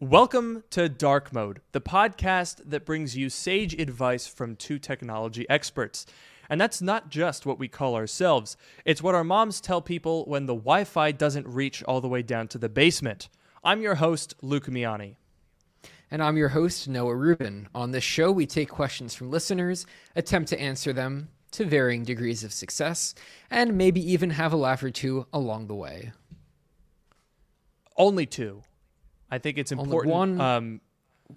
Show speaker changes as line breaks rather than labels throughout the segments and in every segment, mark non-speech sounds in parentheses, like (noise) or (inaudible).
Welcome to Dark Mode, the podcast that brings you sage advice from two technology experts. And that's not just what we call ourselves, it's what our moms tell people when the Wi Fi doesn't reach all the way down to the basement. I'm your host, Luke Miani.
And I'm your host, Noah Rubin. On this show, we take questions from listeners, attempt to answer them to varying degrees of success, and maybe even have a laugh or two along the way.
Only two. I think it's important.
one-
um,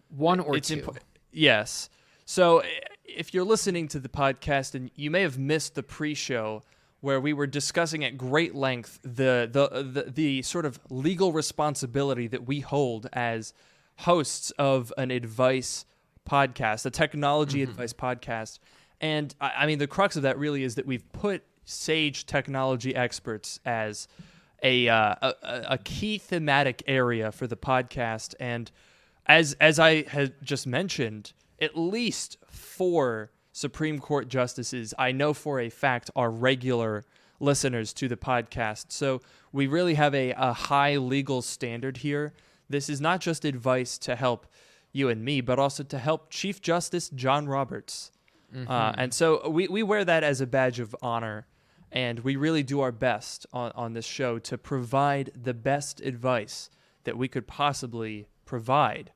One or two.
impo- yes. So if you're listening to the podcast and you may have missed the pre-show where we were discussing at great length the the the, the sort of legal responsibility that we hold as hosts of an advice podcast, a technology advice podcast. And I, I mean, the crux of that really is that we've put sage technology experts as a, uh, a a- key thematic area for the podcast, and as as I had just mentioned, at least four Supreme Court justices I know for a fact are regular listeners to the podcast. So we really have a, a high legal standard here. This is not just advice to help you and me, but also to help Chief Justice John Roberts. Uh, and so we, we wear that as a badge of honor. And we really do our best on, on this show to provide the best advice that we could possibly provide.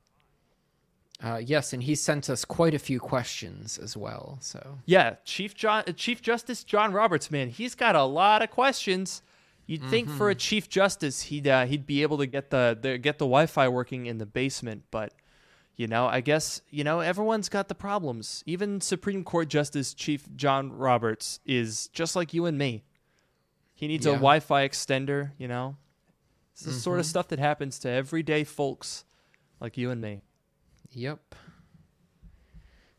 Uh, yes, and he sent us quite a few questions as well. So
Yeah, Chief John, uh, Chief Justice John Roberts, man, he's got a lot of questions. You'd think for a Chief Justice, he'd uh, he'd be able to get the, the get the Wi-Fi working in the basement, but you know, I guess you know everyone's got the problems. Even Supreme Court Justice Chief John Roberts is just like you and me. He needs a Wi-Fi extender. You know, this is the sort of stuff that happens to everyday folks like you and me.
Yep.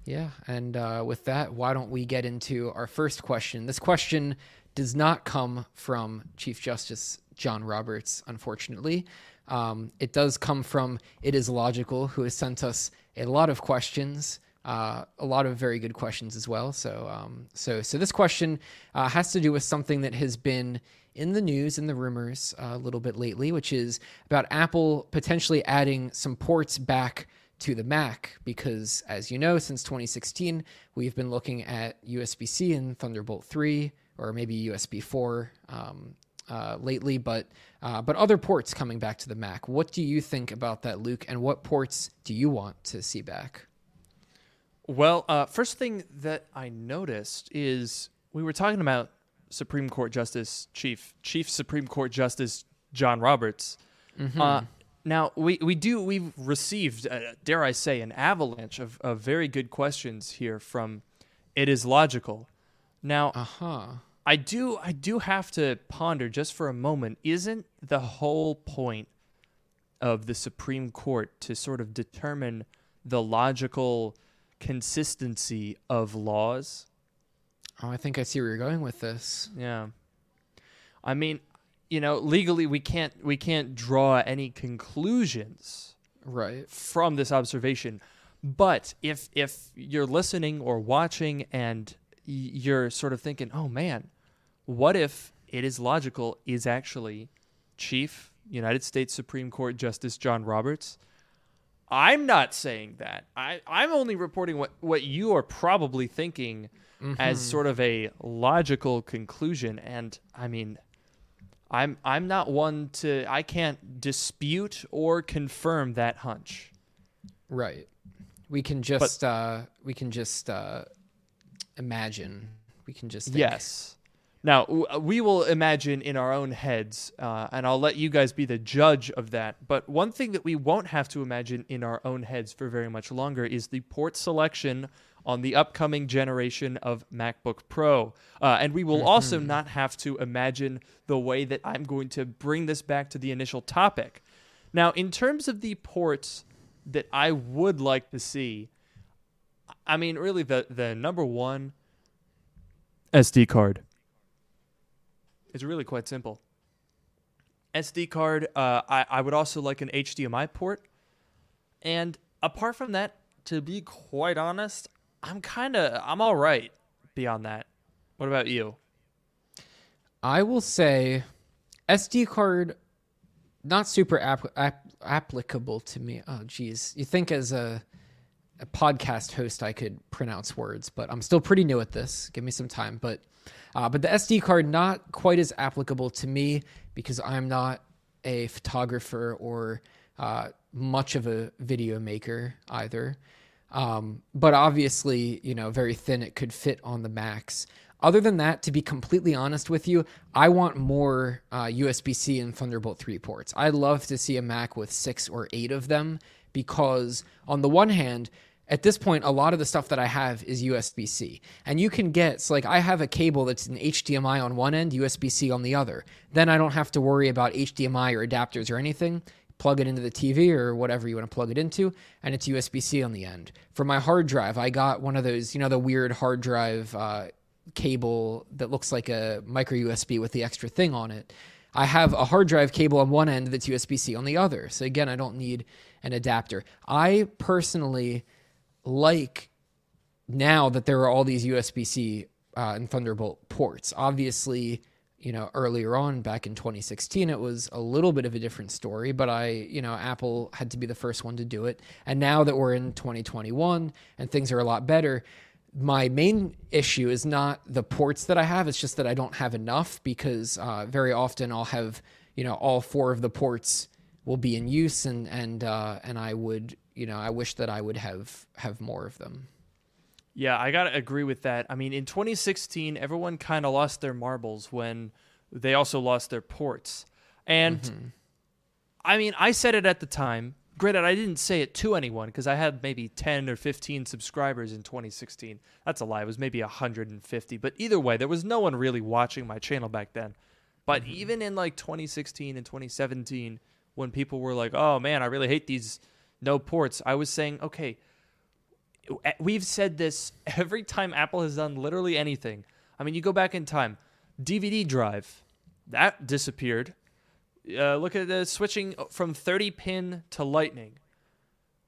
Yeah, and uh, with that, why don't we get into our first question? This question does not come from Chief Justice John Roberts, unfortunately. Um, it does come from It Is Logical, who has sent us a lot of questions, uh, a lot of very good questions as well. So, um, so, so this question uh, has to do with something that has been in the news and the rumors uh, a little bit lately, which is about Apple potentially adding some ports back to the Mac because, as you know, since 2016, we've been looking at USB C and Thunderbolt 3 or maybe USB 4 um, uh, lately, but uh, but other ports coming back to the Mac. What do you think about that, Luke? And what ports do you want to see back?
Well, uh, first thing that I noticed is we were talking about Supreme Court Justice Chief Chief Supreme Court Justice John Roberts. Uh, now we, we do we've received uh, dare I say an avalanche of, of very good questions here from It Is Logical. Now
Uh huh.
I do I do have to ponder just for a moment. Isn't the whole point of the Supreme Court to sort of determine the logical consistency of laws?
Oh, I think I see where you're going with this.
Yeah. I mean, you know, legally we can't we can't draw any conclusions
Right.
from this observation. But if if you're listening or watching and you're sort of thinking, "Oh man, what if it is logical is actually Chief United States Supreme Court Justice John Roberts?" I'm not saying that. I I'm only reporting what what you are probably thinking as sort of a logical conclusion and I mean I'm I'm not one to I can't dispute or confirm that hunch.
Right. We can just uh, we can just uh, imagine. We can just think.
Yes. Now we will imagine in our own heads, uh, and I'll let you guys be the judge of that. But one thing that we won't have to imagine in our own heads for very much longer is the port selection on the upcoming generation of MacBook Pro, uh, and we will also not have to imagine the way that I'm going to bring this back to the initial topic. Now, in terms of the ports that I would like to see, I mean, really, the the number one SD card. It's really quite simple. SD card. Uh, I I would also like an HDMI port, and apart from that, to be quite honest, I'm kind of I'm all right beyond that. What about you?
I will say SD card not super app, app, applicable to me. Oh, geez. You think as a, a podcast host, I could pronounce words, but I'm still pretty new at this. Give me some time. But, uh, but the SD card not quite as applicable to me because I'm not a photographer or uh, much of a video maker either. Um, but obviously, you know, very thin. It could fit on the Macs. Other than that, to be completely honest with you, I want more uh, USB C and Thunderbolt 3 ports. I'd love to see a Mac with six or eight of them because, on the one hand, at this point, a lot of the stuff that I have is USB C. And you can get, so like, I have a cable that's an HDMI on one end, USB C on the other. Then I don't have to worry about HDMI or adapters or anything. Plug it into the TV or whatever you want to plug it into, and it's USB C on the end. For my hard drive, I got one of those, you know, the weird hard drive uh, cable that looks like a micro USB with the extra thing on it. I have a hard drive cable on one end that's USB C on the other. So again, I don't need an adapter. I personally like now that there are all these USB C uh, and Thunderbolt ports. Obviously, you know, earlier on back in 2016, it was a little bit of a different story, but I, you know, Apple had to be the first one to do it. And now that we're in 2021 and things are a lot better, my main issue is not the ports that I have. It's just that I don't have enough because uh, very often I'll have, you know, all four of the ports will be in use, and and uh, and I would, you know, I wish that I would have have more of them.
Yeah, I gotta agree with that. I mean, in 2016, everyone kind of lost their marbles when they also lost their ports, and mm-hmm. I mean, I said it at the time Granted, I didn't say it to anyone because I had maybe 10 or 15 subscribers in 2016. That's a lie. It was maybe 150. But either way, there was no one really watching my channel back then. But mm-hmm. even in like 2016 and 2017, when people were like, oh man, I really hate these no ports, I was saying, okay, we've said this (laughs) every time Apple has done literally anything. I mean, you go back in time, DVD drive, that disappeared uh, look at the switching from 30 pin to lightning.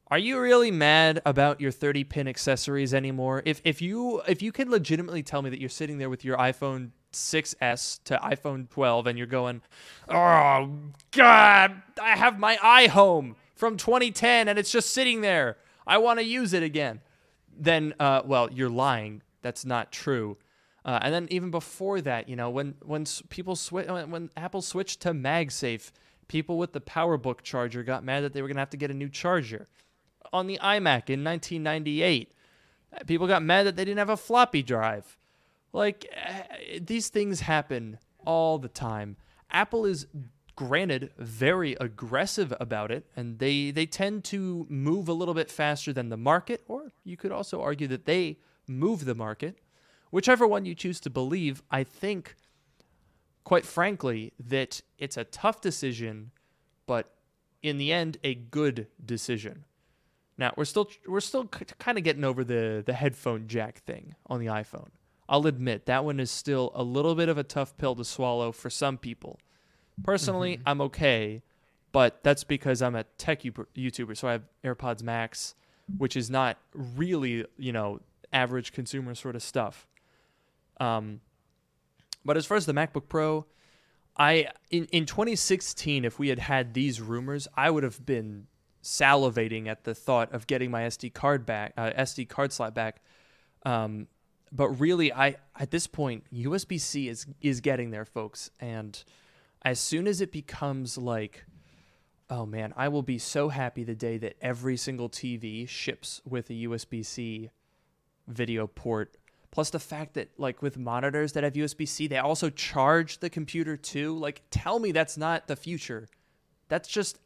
Are you really mad about your 30 pin accessories anymore? If if you if you can legitimately tell me that you're sitting there with your iPhone 6s to iPhone 12 and you're going, "Oh god, I have my iHome from 2010 and it's just sitting there. I want to use it again." Then uh, well, you're lying. That's not true. Uh, and then even before that, you know, when when people switch when Apple switched to MagSafe, people with the PowerBook charger got mad that they were to have to get a new charger. On the iMac in 1998, people got mad that they didn't have a floppy drive. Like uh, these things happen all the time. Apple is granted very aggressive about it and they they tend to move a little bit faster than the market or you could also argue that they move the market whichever one you choose to believe, I think, quite frankly, that it's a tough decision, but in the end, a good decision. Now we're still we're still kind of getting over the the headphone jack thing on the iPhone. I'll admit that one is still a little bit of a tough pill to swallow for some people. Personally, mm-hmm. I'm okay, but that's because I'm a tech YouTuber, so I have AirPods Max, which is not really you know average consumer sort of stuff. Um, but as far as the MacBook Pro, I in, in 2016, if we had had these rumors, I would have been salivating at the thought of getting my SD card back, uh, SD card slot back. Um, but really, I at this point, USB C is is getting there, folks. And as soon as it becomes like, oh man, I will be so happy the day that every single TV ships with a USB C video port plus the fact that like with monitors that have USB-C, they also charge the computer too. Like tell me that's not the future. That's just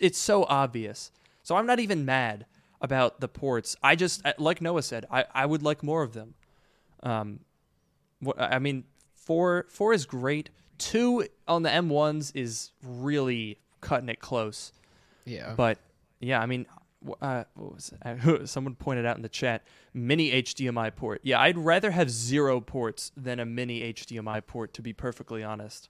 it's so obvious. So I'm not even mad about the ports. I just like Noah said, I I would like more of them. Um I mean 4 4 is great. 2 on the M1s is really cutting it close.
Yeah.
But yeah, I mean uh, what was it? (laughs) someone pointed out in the chat mini HDMI port. Yeah, I'd rather have zero ports than a mini HDMI port to be perfectly honest.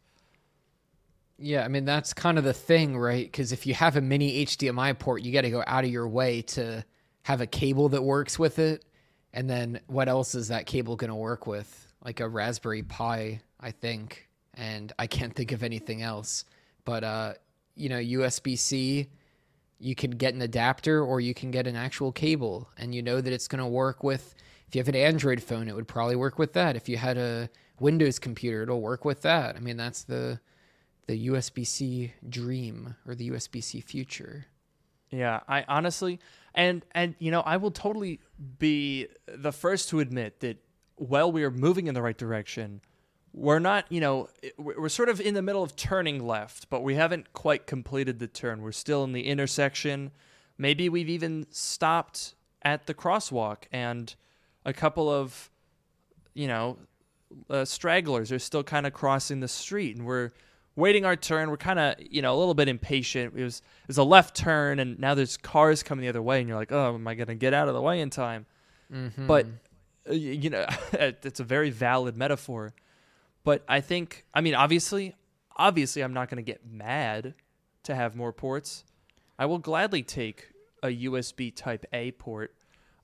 Yeah, I mean that's kind of the thing, right? Cuz if you have a mini HDMI port, you got to go out of your way to have a cable that works with it. And then what else is that cable going to work with? Like a Raspberry Pi, I think, and I can't think of anything else. But uh you know, USB C, you can get an adapter or you can get an actual cable, and you know that it's going to work with. If you have an Android phone, it would probably work with that. If you had a Windows computer, it'll work with that. I mean, that's the the USB C dream or the USB C future.
Yeah, I honestly and and you know, I will totally be the first to admit that while we are moving in the right direction, we're not, you know, we're sort of in the middle of turning left, but we haven't quite completed the turn. We're still in the intersection. Maybe we've even stopped at the crosswalk and a couple of, you know, uh, stragglers are still kind of crossing the street and we're waiting our turn. We're kind of, you know, a little bit impatient. It was, it was a left turn and now there's cars coming the other way and you're like, oh, am I going to get out of the way in time?
Mm-hmm.
But, uh, you know, (laughs) it's a very valid metaphor but I think, I mean, obviously, obviously, I'm not going to get mad to have more ports. I will gladly take a USB Type A port.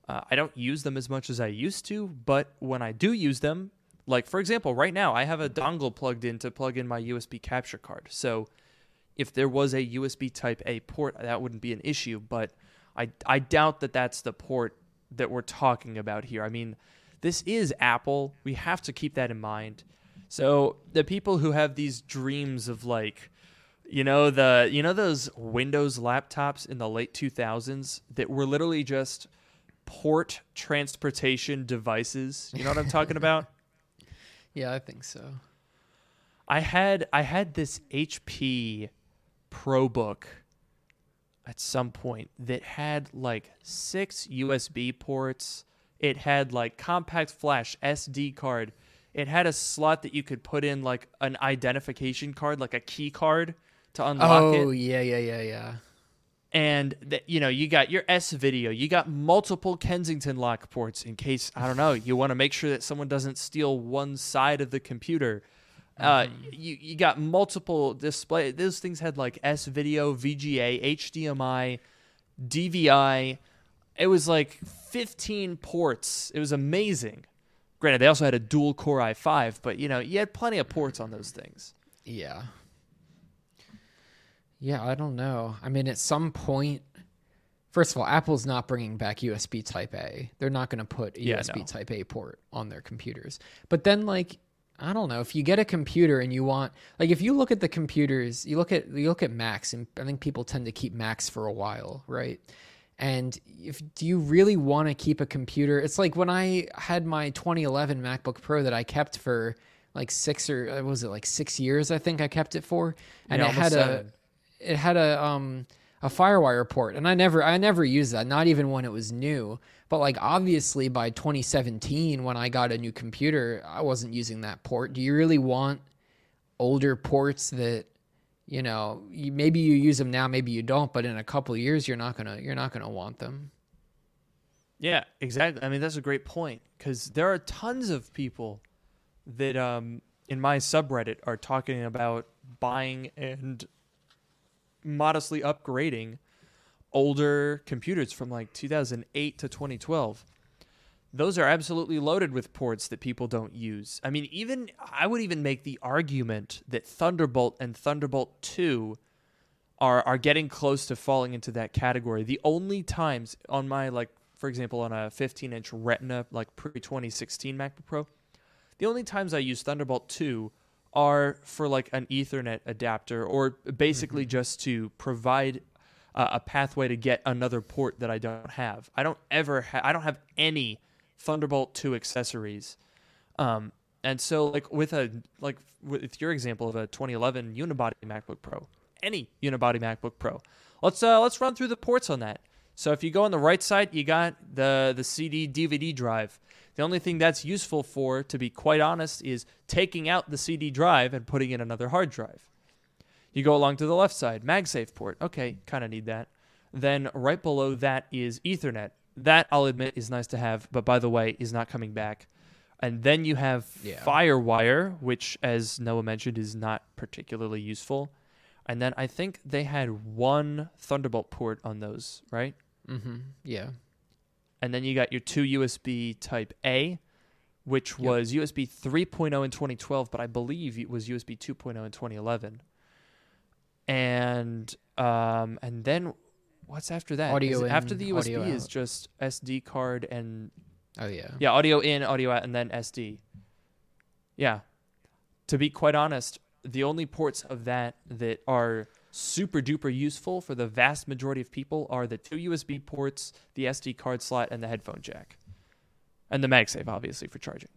Uh, I don't use them as much as I used to, but when I do use them, like for example, right now I have a dongle plugged in to plug in my USB capture card. So if there was a USB Type A port, that wouldn't be an issue. But I I doubt that that's the port that we're talking about here. I mean, this is Apple. We have to keep that in mind. So the people who have these dreams of like, you know the you know those Windows laptops in the late 2000s that were literally just port transportation devices. You know what I'm talking about? (laughs)
Yeah, I think so.
I had I had this HP ProBook at some point that had like six USB ports. It had like compact flash SD card it had a slot that you could put in like an identification card, like a key card to unlock
oh,
it.
Oh yeah, yeah, yeah, yeah.
And that you know, you got your S video, you got multiple Kensington lock ports in case I don't know, you want to make sure that someone doesn't steal one side of the computer. Uh, mm-hmm. you you got multiple display. Those things had like S video, VGA, HDMI, DVI. It was like 15 ports. It was amazing. Granted, they also had a dual core i5, but you know, you had plenty of ports on those things.
Yeah. Yeah, I don't know. I mean, at some point, first of all, Apple's not bringing back USB Type A. They're not going to put a yeah, USB no. Type A port on their computers. But then, like, I don't know if you get a computer and you want, like, if you look at the computers, you look at you look at Macs, and I think people tend to keep Macs for a while, right? And if do you really want to keep a computer? It's like when I had my 2011 MacBook Pro that I kept for like six or uh, was it like six years? I think I kept it for, and yeah, it had seven. a it had a um a FireWire port, and I never I never used that, not even when it was new. But like obviously by 2017, when I got a new computer, I wasn't using that port. Do you really want older ports that you know, maybe you use them now, maybe you don't, but in a couple years, you're not gonna you're not gonna want them.
Yeah, exactly. I mean, that's a great point because there are tons of people that um, in my subreddit are talking about buying and modestly upgrading older computers from like 2008 to 2012 those are absolutely loaded with ports that people don't use. I mean, even I would even make the argument that Thunderbolt and Thunderbolt 2 are are getting close to falling into that category. The only times on my like for example on a 15-inch Retina like pre-2016 MacBook Pro, the only times I use Thunderbolt 2 are for like an Ethernet adapter or basically mm-hmm. just to provide uh, a pathway to get another port that I don't have. I don't ever ha- I don't have any Thunderbolt 2 accessories. Um, and so like with a like with your example of a 2011 unibody MacBook Pro, any unibody MacBook Pro. Let's uh let's run through the ports on that. So if you go on the right side, you got the the CD DVD drive. The only thing that's useful for, to be quite honest, is taking out the CD drive and putting in another hard drive. You go along to the left side, MagSafe port. Okay, kind of need that. Then right below that is Ethernet. That I'll admit is nice to have, but by the way, is not coming back. And then you have yeah. FireWire, which, as Noah mentioned, is not particularly useful. And then I think they had one Thunderbolt port on those, right?
Mm-hmm. Yeah.
And then you got your two USB Type A, which yep. was USB 3.0 in 2012, but I believe it was USB 2.0 in 2011. and um, and then what's after that?
Audio
Is it- after the USB is just SD card and
Oh yeah.
yeah, audio in, audio out, and then SD. Yeah. To be quite honest, the only ports of that that are super duper useful for the vast majority of people are the two USB ports, the SD card slot, and the headphone jack. And the MagSafe, obviously, for charging.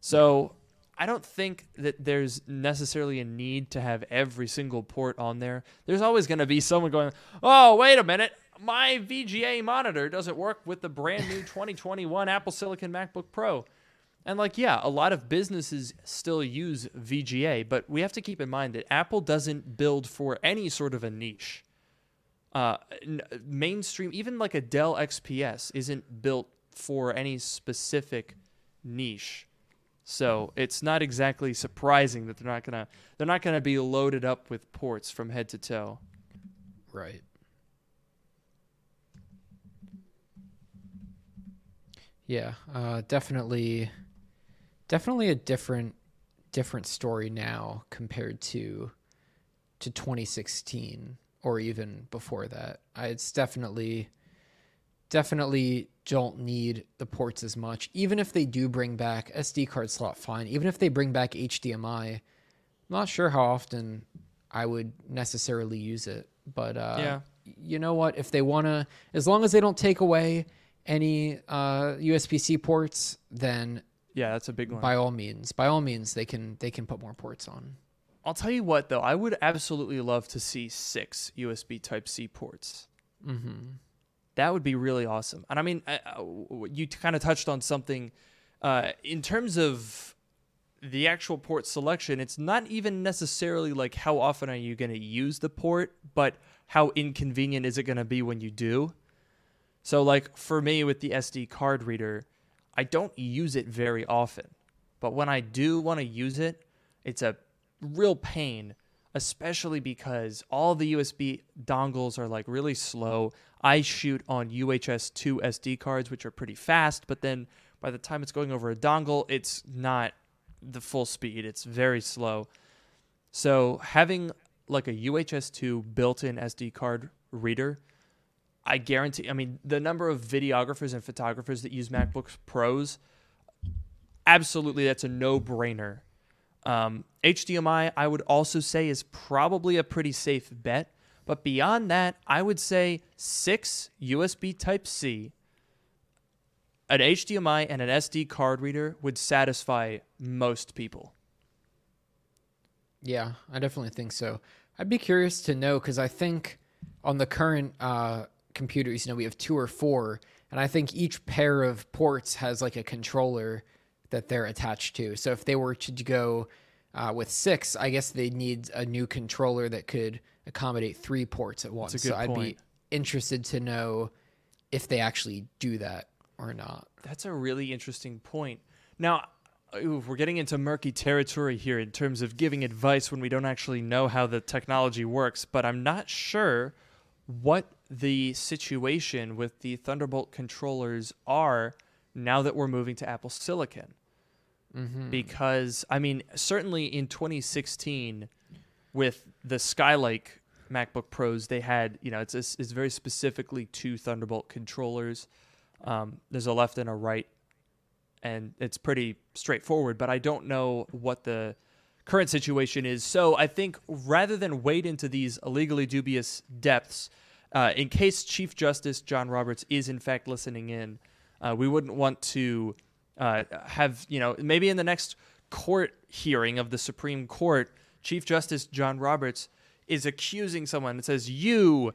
So I don't think that there's necessarily a need to have every single port on there. There's always going to be someone going, oh, wait a minute. My VGA monitor doesn't work with the brand new 2021 Apple Silicon MacBook Pro. And like, yeah, a lot of businesses still use VGA, but we have to keep in mind that Apple doesn't build for any sort of a niche. Uh, n- mainstream, even like a Dell XPS, isn't built for any specific niche. So it's not exactly surprising that they're not gonna they're not gonna be loaded up with ports from head to toe.
Right. Yeah, uh, definitely, definitely a different, different story now compared to, to 2016 or even before that. It's definitely, definitely don't need the ports as much. Even if they do bring back SD card slot, fine. Even if they bring back HDMI, I'm not sure how often I would necessarily use it. But uh,
Yeah.
you know what? If they want to, as long as they don't take away any uh, USB C ports, then
Yeah, that's a big one.
by all means, by all means, they can they can put more ports on.
I'll tell you what though, I would absolutely love to see six USB Type C ports.
Mm-hmm.
That would be really awesome. And I mean, I, I- you kind of touched on something uh, in terms of the actual port selection. It's not even necessarily like how often are you going to use the port, but how inconvenient is it going to be when you do. So, like for me with the SD card reader, I don't use it very often, but when I do want to use it, it's a real pain, especially because all the USB dongles are like really slow. I shoot on UHS 2 SD cards, which are pretty fast, but then by the time it's going over a dongle, it's not the full speed. It's very slow. So having like a UHS 2 built-in SD card reader, I guarantee. I mean, the number of videographers and photographers that use MacBook Pros, absolutely, that's a no-brainer. Um, HDMI, I would also say, is probably a pretty safe bet. But beyond that, I would say six USB Type C, an HDMI, and an SD card reader would satisfy most people.
Yeah, I definitely think so. I'd be curious to know because I think on the current uh, computers, you know, we have two or four, and I think each pair of ports has like a controller that they're attached to. So if they were to go uh, with six, I guess they'd need a new controller that could accommodate three ports at once. so I'd be interested to know if they actually do that or not.
That's a really interesting point. Now, ooh, we're getting into murky territory here in terms of giving advice when we don't actually know how the technology works, but I'm not sure what the situation with the Thunderbolt controllers are now that we're moving to Apple Silicon. Mm-hmm. Because, I mean, certainly in 2016, with the Skylake MacBook Pros, they had, you know, it's, it's, very specifically two Thunderbolt controllers. Um, there's a left and a right, and it's pretty straightforward. But I don't know what the current situation is. So I think rather than wade into these illegally dubious depths, uh, in case Chief Justice John Roberts is in fact listening in, uh, we wouldn't want to uh, have you know maybe in the next court hearing of the Supreme Court, Chief Justice John Roberts is accusing someone and says you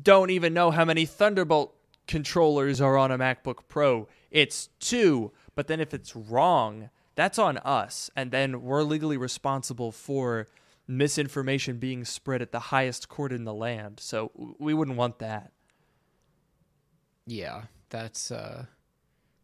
don't even know how many Thunderbolt controllers are on a MacBook Pro. It's two. But then if it's wrong, that's on us. And then we're legally responsible for misinformation being spread at the highest court in the land. So we wouldn't want that.
Yeah, that's uh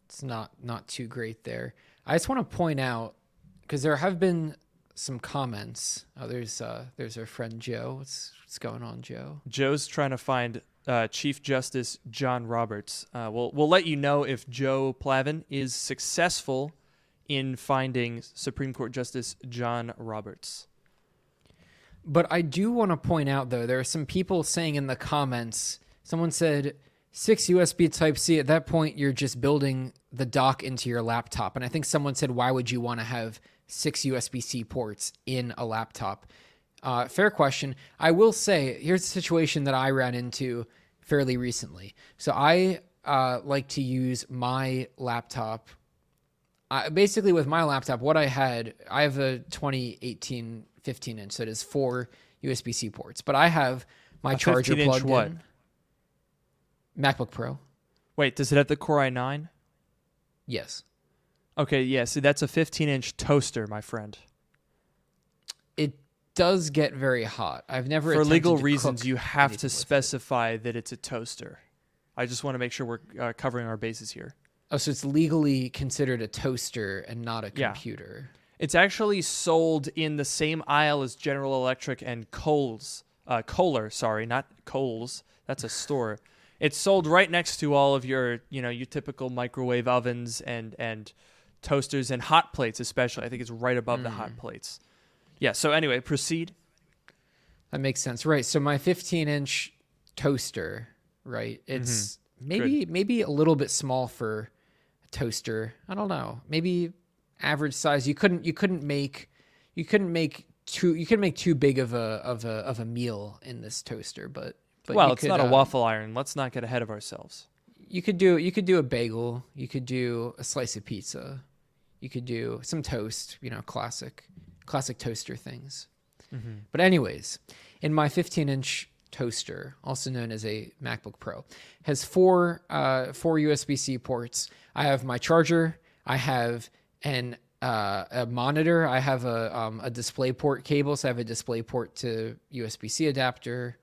it's not not too great there. I just want to point out because there have been some comments. Oh, there's uh there's our friend Joe. What's what's going on, Joe?
Joe's trying to find uh, Chief Justice John Roberts. Uh, we'll, we'll let you know if Joe Plavin is successful in finding Supreme Court Justice John Roberts.
But I do want to point out though, there are some people saying in the comments, someone said six USB Type C. At that point, you're just building the dock into your laptop. And I think someone said, why would you want to have six USB C ports in a laptop? Uh, fair question. I will say, here's a situation that I ran into fairly recently. So I uh, like to use my laptop. I, basically, with my laptop, what I had, I have a 2018 15 inch, so it is four USB C ports, but I have my
A
charger plugged
what?
in. MacBook Pro.
Wait, does it have the Core i9?
Yes.
Okay, yeah. See, that's a 15-inch toaster, my friend.
It does get very hot. I've never
For legal reasons, you have to
with it.
specify that it's a toaster. I just want to make sure we're uh, covering our bases here.
Oh, so it's legally considered a toaster and not a computer. Yeah.
It's actually sold in the same aisle as General Electric and Kohl's. Uh, Kohler, sorry, not Kohl's. That's a store. It's sold right next to all of your, you know, your typical microwave ovens and and toasters and hot plates, especially. I think it's right above the
Mm.
hot plates. Yeah. So anyway, proceed.
That makes sense, right? So my 15 inch toaster, right? It's maybe maybe a little bit small for a toaster. I don't know. Maybe average size. You couldn't you couldn't make you couldn't make too you couldn't make too big of a of a of a meal in this toaster, but but
well, it's
could,
not a
uh,
waffle iron. Let's not get ahead of ourselves.
You could do you could do a bagel. You could do a slice of pizza. You could do some toast. You know, classic classic toaster things. But anyways, in my 15 inch toaster, also known as a MacBook Pro, has four uh, four USB C ports. I have my charger. I have an uh, a monitor. I have a um, a display port cable, so I have a display port to USB C adapter.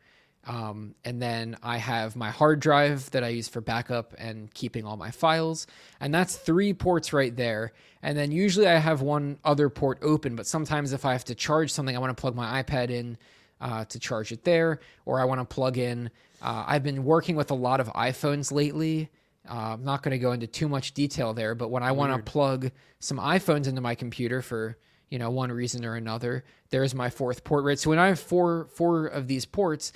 Um, and then I have my hard drive that I use for backup and keeping all my files. And that's three ports right there. And then usually I have one other port open, but sometimes if I have to charge something, I want to plug my iPad in uh, to charge it there, or I want to plug in. Uh, I've been working with a lot of iPhones lately. Uh, I'm not going to go into too much detail there, but when I want to plug some iPhones into my computer for you know one reason or another, there's my fourth port. Right. So when I have four four of these ports,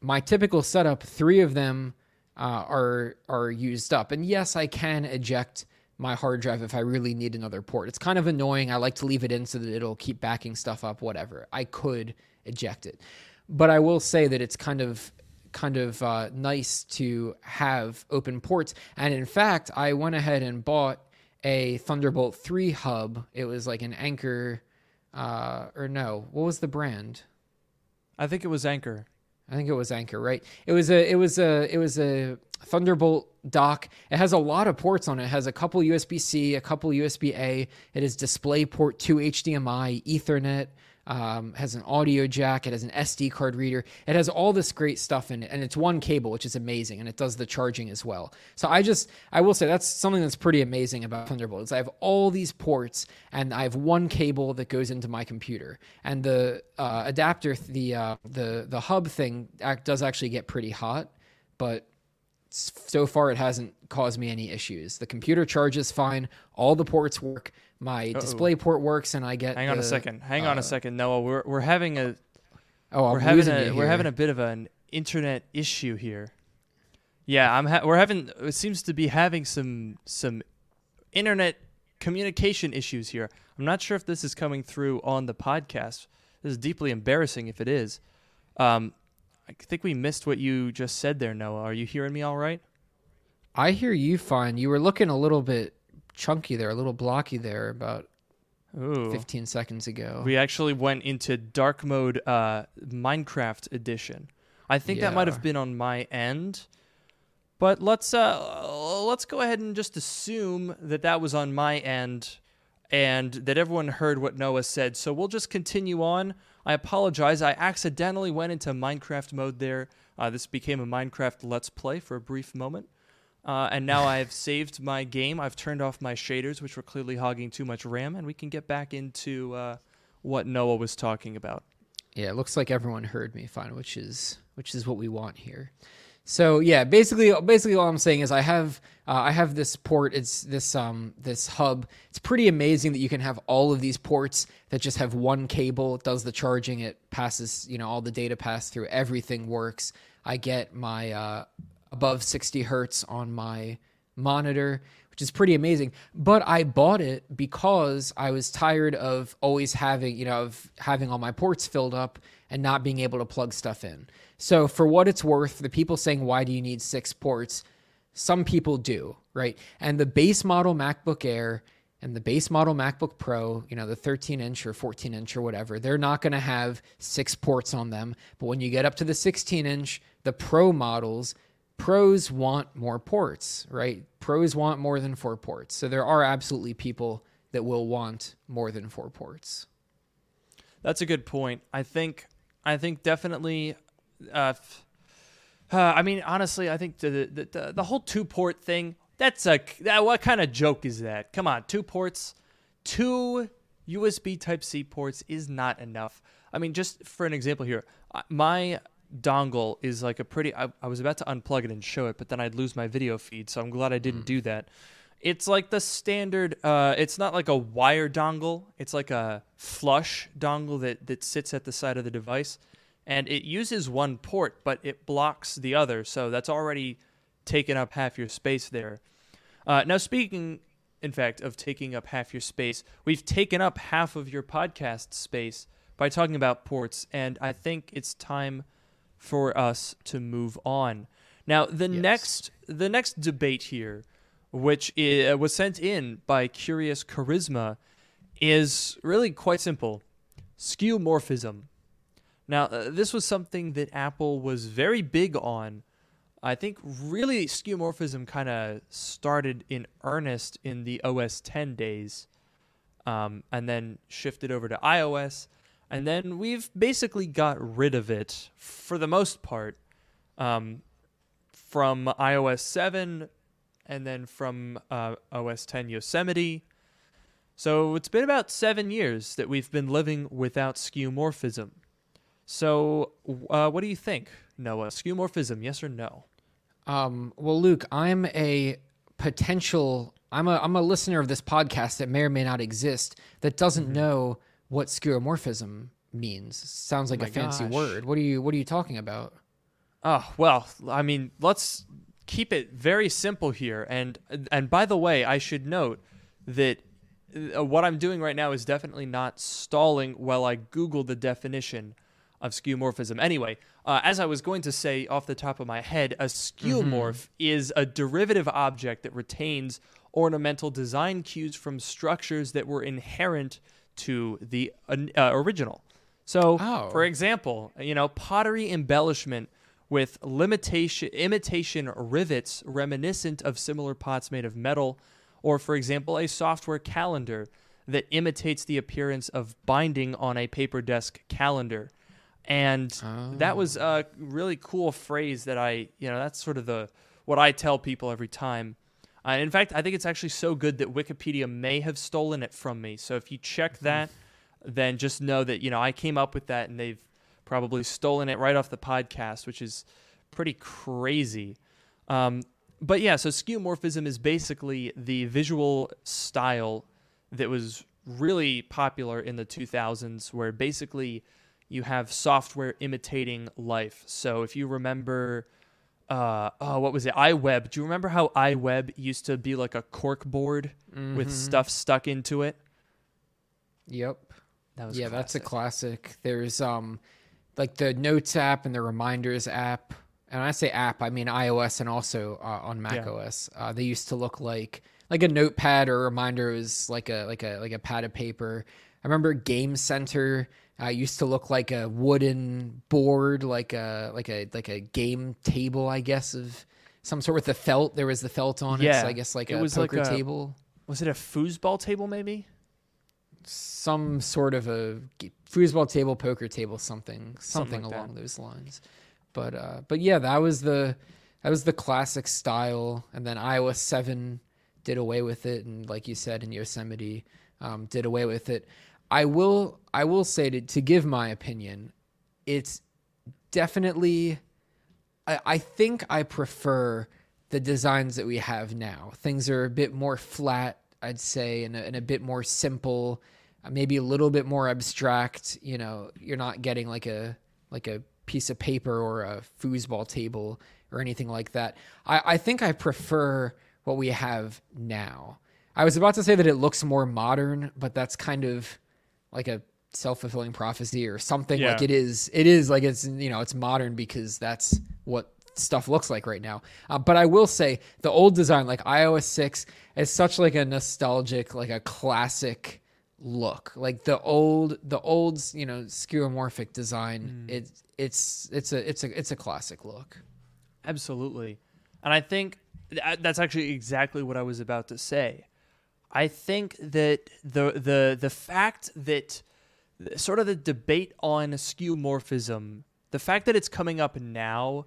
my typical setup, three of them uh, are are used up. And yes, I can eject my hard drive if I really need another port. It's kind of annoying. I like to leave it in so that it'll keep backing stuff up. Whatever. I could eject it, but I will say that it's kind of kind of uh, nice to have open ports. And in fact, I went ahead and bought a Thunderbolt 3 hub. It was like an Anker, uh, or no, what was the brand?
I think it was Anker.
I think it was Anker, right? It was a it was a it was a Thunderbolt dock. It has a lot of ports on it. It has a couple USB C, a couple USB A. It has DisplayPort 2 HDMI, Ethernet. Um, has an audio jack. It has an SD card reader. It has all this great stuff in it, and it's one cable, which is amazing, and it does the charging as well. So I just I will say that's something that's pretty amazing about Thunderbolt. Is I have all these ports, and I have one cable that goes into my computer, and the uh, adapter, the uh, the the hub thing, act, does actually get pretty hot, but so far it hasn't caused me any issues. The computer charges fine. All the ports work. My display port works, and I get.
Hang on a second. Hang on
uh,
a second, Noah. We're we're having a
Oh, I'm
we're having a we're having a bit of an internet issue here. Yeah, I'm. Ha- we're having. It seems to be having some some internet communication issues here. I'm not sure if this is coming through on the podcast. This is deeply embarrassing if it is. Um, I think we missed what you just said there, Noah. Are you hearing me all right?
I hear you fine. You were looking a little bit chunky there, a little blocky there about
Ooh.
15 seconds ago.
We actually went into dark mode uh, Minecraft edition. I think that might have been on my end, but let's uh, let's go ahead and just assume that that was on my end, and that everyone heard what Noah said. So we'll just continue on. I apologize. I accidentally went into Minecraft mode there. Uh, this became a Minecraft Let's Play for a brief moment. Uh, and now I've saved my game. I've turned off my shaders, which were clearly hogging too much RAM, and we can get back into uh, what Noah was talking about.
Yeah, it looks like everyone heard me fine, which is which is what we want here. So yeah, basically, basically all I'm saying is I have uh, I have this port. It's this um this hub. It's pretty amazing that you can have all of these ports that just have one cable. It does the charging. It passes you know all the data pass through. Everything works. I get my uh, above 60 hertz on my monitor, which is pretty amazing. But I bought it because I was tired of always having you know of having all my ports filled up and not being able to plug stuff in. So, for what it's worth, the people saying, why do you need six ports? Some people do, right? And the base model MacBook Air and the base model MacBook Pro, you know, the 13 inch or 14 inch or whatever, they're not going to have six ports on them. But when you get up to the 16 inch, the Pro models, pros want more ports, right? Pros want more than four ports. So there are absolutely people that will want more than four ports.
That's a good point. I think I think definitely uh, uh, I mean, honestly, I think the the, the, the whole two port thing. That's a that, what kind of joke is that? Come on, two ports, two USB Type C ports is not enough. I mean, just for an example here, my dongle is like a pretty. I, I was about to unplug it and show it, but then I'd lose my video feed, so I'm glad I didn't mm. do that. It's like the standard. Uh, it's not like a wire dongle. It's like a flush dongle that that sits at the side of the device and it uses one port, but it blocks the other. So that's already taken up half your space there. Uh, now, speaking, in fact, of taking up half your space, we've taken up half of your podcast space by talking about ports, and I think it's time for us to move on. Now, the yes. next the next debate here, which is, was sent in by Curious Charisma, is really quite simple: skeuomorphism. Now, uh, this was something that Apple was very big on. I think really skeuomorphism kind of started in earnest in the OS 10 days um, and then shifted over to iOS. And then we've basically got rid of it for the most part um, from iOS 7 and then from uh, OS 10 Yosemite. So it's been about seven years that we've been living without skeuomorphism. So, uh, what do you think, Noah? Skeuomorphism, yes or no?
Um, well, Luke, I'm a potential. I'm a I'm a listener of this podcast that may or may not exist that doesn't mm-hmm. know what skeuomorphism means. Sounds like oh a fancy gosh. word. What are you What are you talking about?
Oh well, I mean, let's keep it very simple here. And and by the way, I should note that uh, what I'm doing right now is definitely not stalling while I Google the definition of skeuomorphism. Anyway, uh, as I was going to say off the top of my head, a skeuomorph mm-hmm. is a derivative object that retains ornamental design cues from structures that were inherent to the uh, original. So, oh. for example, you know, pottery embellishment with limitation imitation rivets reminiscent of similar pots made of metal, or for example, a software calendar that imitates the appearance of binding on a paper desk calendar and oh. that was oh. a really cool phrase that I, you know, that's sort of the what I tell people every time. Uh, in fact, I think it's actually so good that Wikipedia may have stolen it from me. So if you check that, then just know that you know I came up with that, and they've probably stolen it right off the podcast, which is pretty crazy. Um, but yeah, so skeuomorphism is basically the visual style that was really popular in the 2000s, where basically you have software imitating life. So if you remember, uh, oh, what was it? iWeb. Do you remember how iWeb used to be like a cork board mm-hmm. with stuff stuck into it?
Yep. That was yeah, classic. that's a classic. There's um, like the Notes app and the Reminders app. And I say app, I mean iOS and also uh, on Mac yeah. OS. Uh, they used to look like like a notepad or a reminder was like a like a like a pad of paper. I remember Game Center uh, used to look like a wooden board, like a like a like a game table, I guess, of some sort with the felt. There was the felt on yeah. it. So I guess like it a was poker like a, table.
Was it a foosball table, maybe?
Some sort of a foosball table, poker table, something, something, something like along that. those lines. But uh, but yeah, that was the that was the classic style, and then iOS seven did away with it, and like you said, in Yosemite um, did away with it. I will I will say to to give my opinion, it's definitely I, I think I prefer the designs that we have now. Things are a bit more flat, I'd say, and a, and a bit more simple, uh, maybe a little bit more abstract. You know, you're not getting like a like a piece of paper or a foosball table or anything like that. I, I think I prefer what we have now. I was about to say that it looks more modern, but that's kind of like a self-fulfilling prophecy or something
Yeah.
like it is it is like it's you know it's modern because that's what stuff looks like right now uh, but i will say the old design like ios 6 is such like a nostalgic like a classic look like the old the old you know skeuomorphic design
Mm.
it's it's it's a it's a it's a classic look
Absolutely. And I think th- that's actually exactly what I was about to say. I think that the the the fact that sort of the debate on skeuomorphism, the fact that it's coming up now,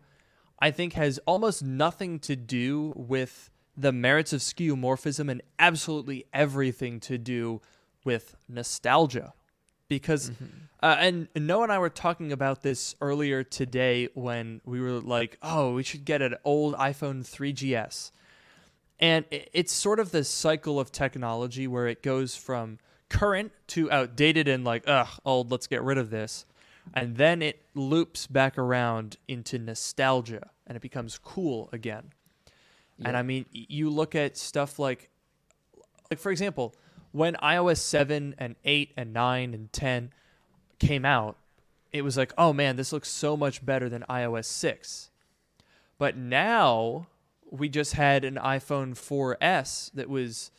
I think has almost nothing to do with the merits of skeuomorphism and absolutely everything to do with nostalgia. Because, uh, and Noah and I were talking about this earlier today when we were like, oh, we should get an old iPhone 3GS. And it's sort of this cycle of technology where it goes from current to outdated and like, ugh, old, let's get rid of this. And then it loops back around into nostalgia and it becomes cool again. And I mean, you look at stuff like, like for example, when iOS 7 and 8 and 9 and 10 came out, it was like, oh man, this looks so much better than iOS 6. But now we just had an iPhone 4S that was,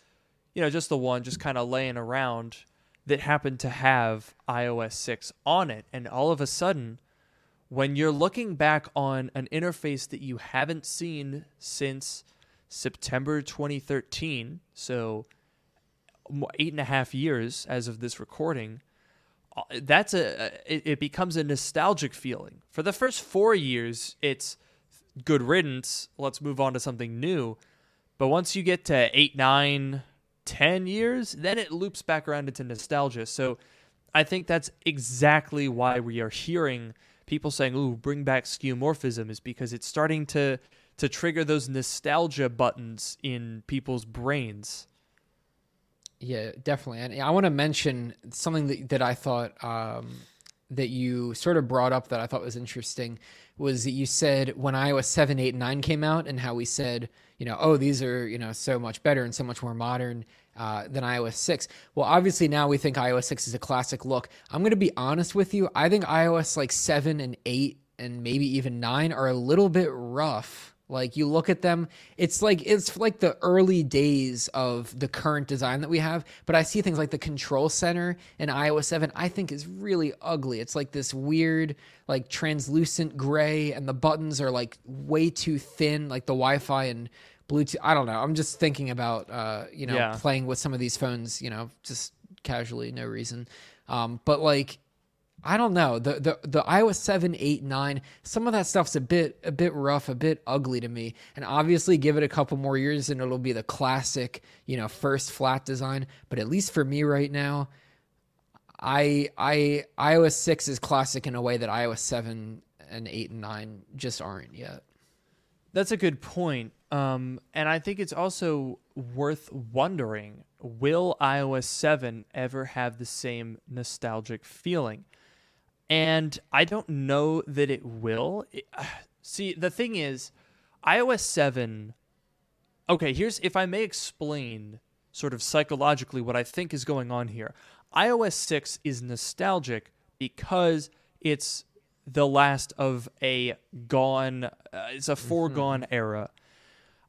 you know, just the one just kind of laying around that happened to have iOS 6 on it. And all of a sudden, when you're looking back on an interface that you haven't seen since September 2013, so eight and a half years as of this recording, uh, that's a it, it becomes a nostalgic feeling. For the first four years, it's good riddance. Let's move on to something new. But once you get to eight, nine, ten years, then it loops back around into nostalgia. So I think that's exactly why we are hearing people saying, "Ooh, bring back skeuomorphism," is because it's starting to to trigger those nostalgia buttons in people's brains.
Yeah, definitely. And I want to mention something that, that I thought um, that you sort of brought up that I thought was interesting was that you said when iOS 7, 8, and 9 came out and how we said, you know, oh, these are, you know, so much better and so much more modern uh, than iOS 6. Well, obviously now we think iOS 6 is a classic look. I'm going to be honest with you. I think iOS like 7 and 8 and maybe even 9 are a little bit rough. Like you look at them, it's like it's like the early days of the current design that we have. But I see things like the control center in iOS 7, I think is really ugly. It's like this weird, like translucent gray, and the buttons are like way too thin, like the Wi-Fi and Bluetooth. I don't know. I'm just thinking about uh, you know,
Yeah.
playing with some of these phones, you know, just casually, no reason. Um, but like I don't know. The the the iOS 7, 8, 9, some of that stuff's a bit a bit rough, a bit ugly to me. And obviously give it a couple more years and it'll be the classic, you know, first flat design. But at least for me right now, I I iOS 6 is classic in a way that iOS 7 and 8 and 9 just aren't yet.
That's a good point. Um, and I think it's also worth wondering will iOS 7 ever have the same nostalgic feeling? And I don't know that it will. It- (sighs) see, the thing is, iOS 7. Okay, here's if I may explain sort of psychologically what I think is going on here. iOS 6 is nostalgic because it's the last of a gone, uh, it's a foregone era.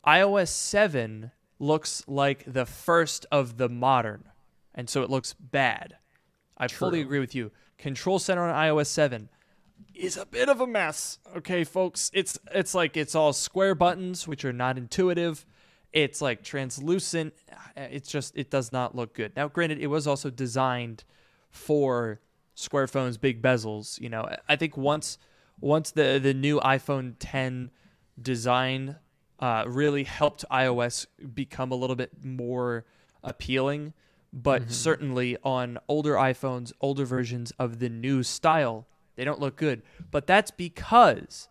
iOS 7 looks like the first of the modern, and so it looks bad. I fully agree with you. Control Center on iOS 7 is a bit of a mess. Okay, folks, it's it's like it's all square buttons which are not intuitive. It's like translucent. It's just it does not look good. Now, granted, it was also designed for square phones, big bezels. You know, I think once once the the new iPhone 10 design uh, really helped iOS become a little bit more appealing. But certainly on older iPhones, older versions of the new style, they don't look good. But that's because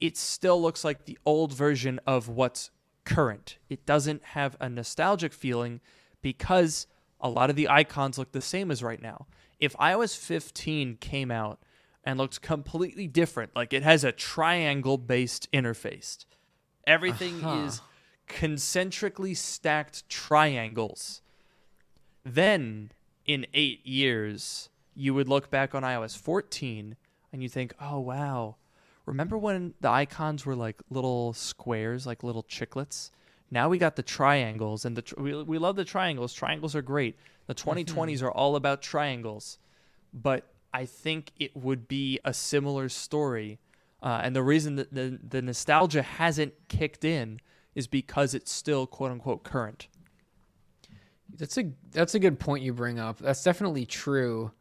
it still looks like the old version of what's current. It doesn't have a nostalgic feeling because a lot of the icons look the same as right now. If iOS 15 came out and looked completely different, like it has a triangle based interface, everything
Uh-huh.
is concentrically stacked triangles, then in eight years, you would look back on iOS 14 and you think, oh, wow. Remember when the icons were like little squares, like little chiclets? Now we got the triangles, and the tr- we, we love the triangles. Triangles are great. The 2020s are all about triangles, but I think it would be a similar story. Uh, and the reason that the, the nostalgia hasn't kicked in is because it's still quote unquote current.
That's a that's a good point you bring up. That's definitely true.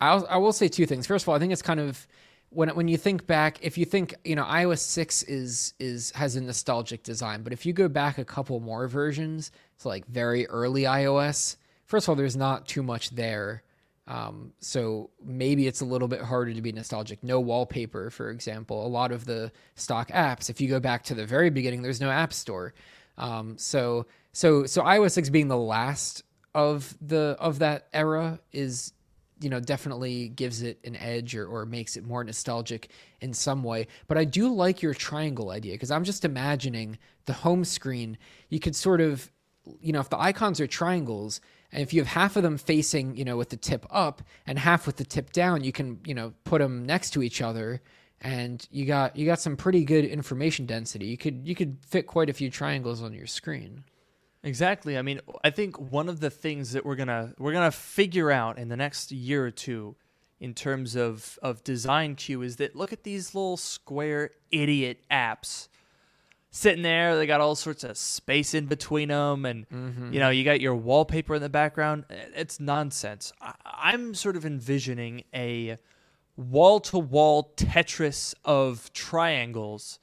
I'll, I will say two things. First of all, I think it's kind of when when you think back, if you think you know iOS six is is has a nostalgic design, but if you go back a couple more versions, so like very early iOS, first of all, there's not too much there. Um, so maybe it's a little bit harder to be nostalgic. No wallpaper, for example. A lot of the stock apps, if you go back to the very beginning, there's no app store. Um, so so so iOS 6 being the last of the of that era is you know definitely gives it an edge or, or makes it more nostalgic in some way. But i do like your triangle idea because i'm just imagining the home screen. You could sort of you know if the icons are triangles and if you have half of them facing you know with the tip up and half with the tip down you can you know put them next to each other and you got you got some pretty good information density. You could you could fit quite a few triangles on your screen
Exactly. I mean, I think one of the things that we're gonna we're gonna figure out in the next year or two, in terms of of design cue, is that look at these little square idiot apps sitting there. They got all sorts of space in between them, and mm-hmm. you know you got your wallpaper in the background. It's nonsense. I, I'm sort of envisioning a wall to wall Tetris of triangles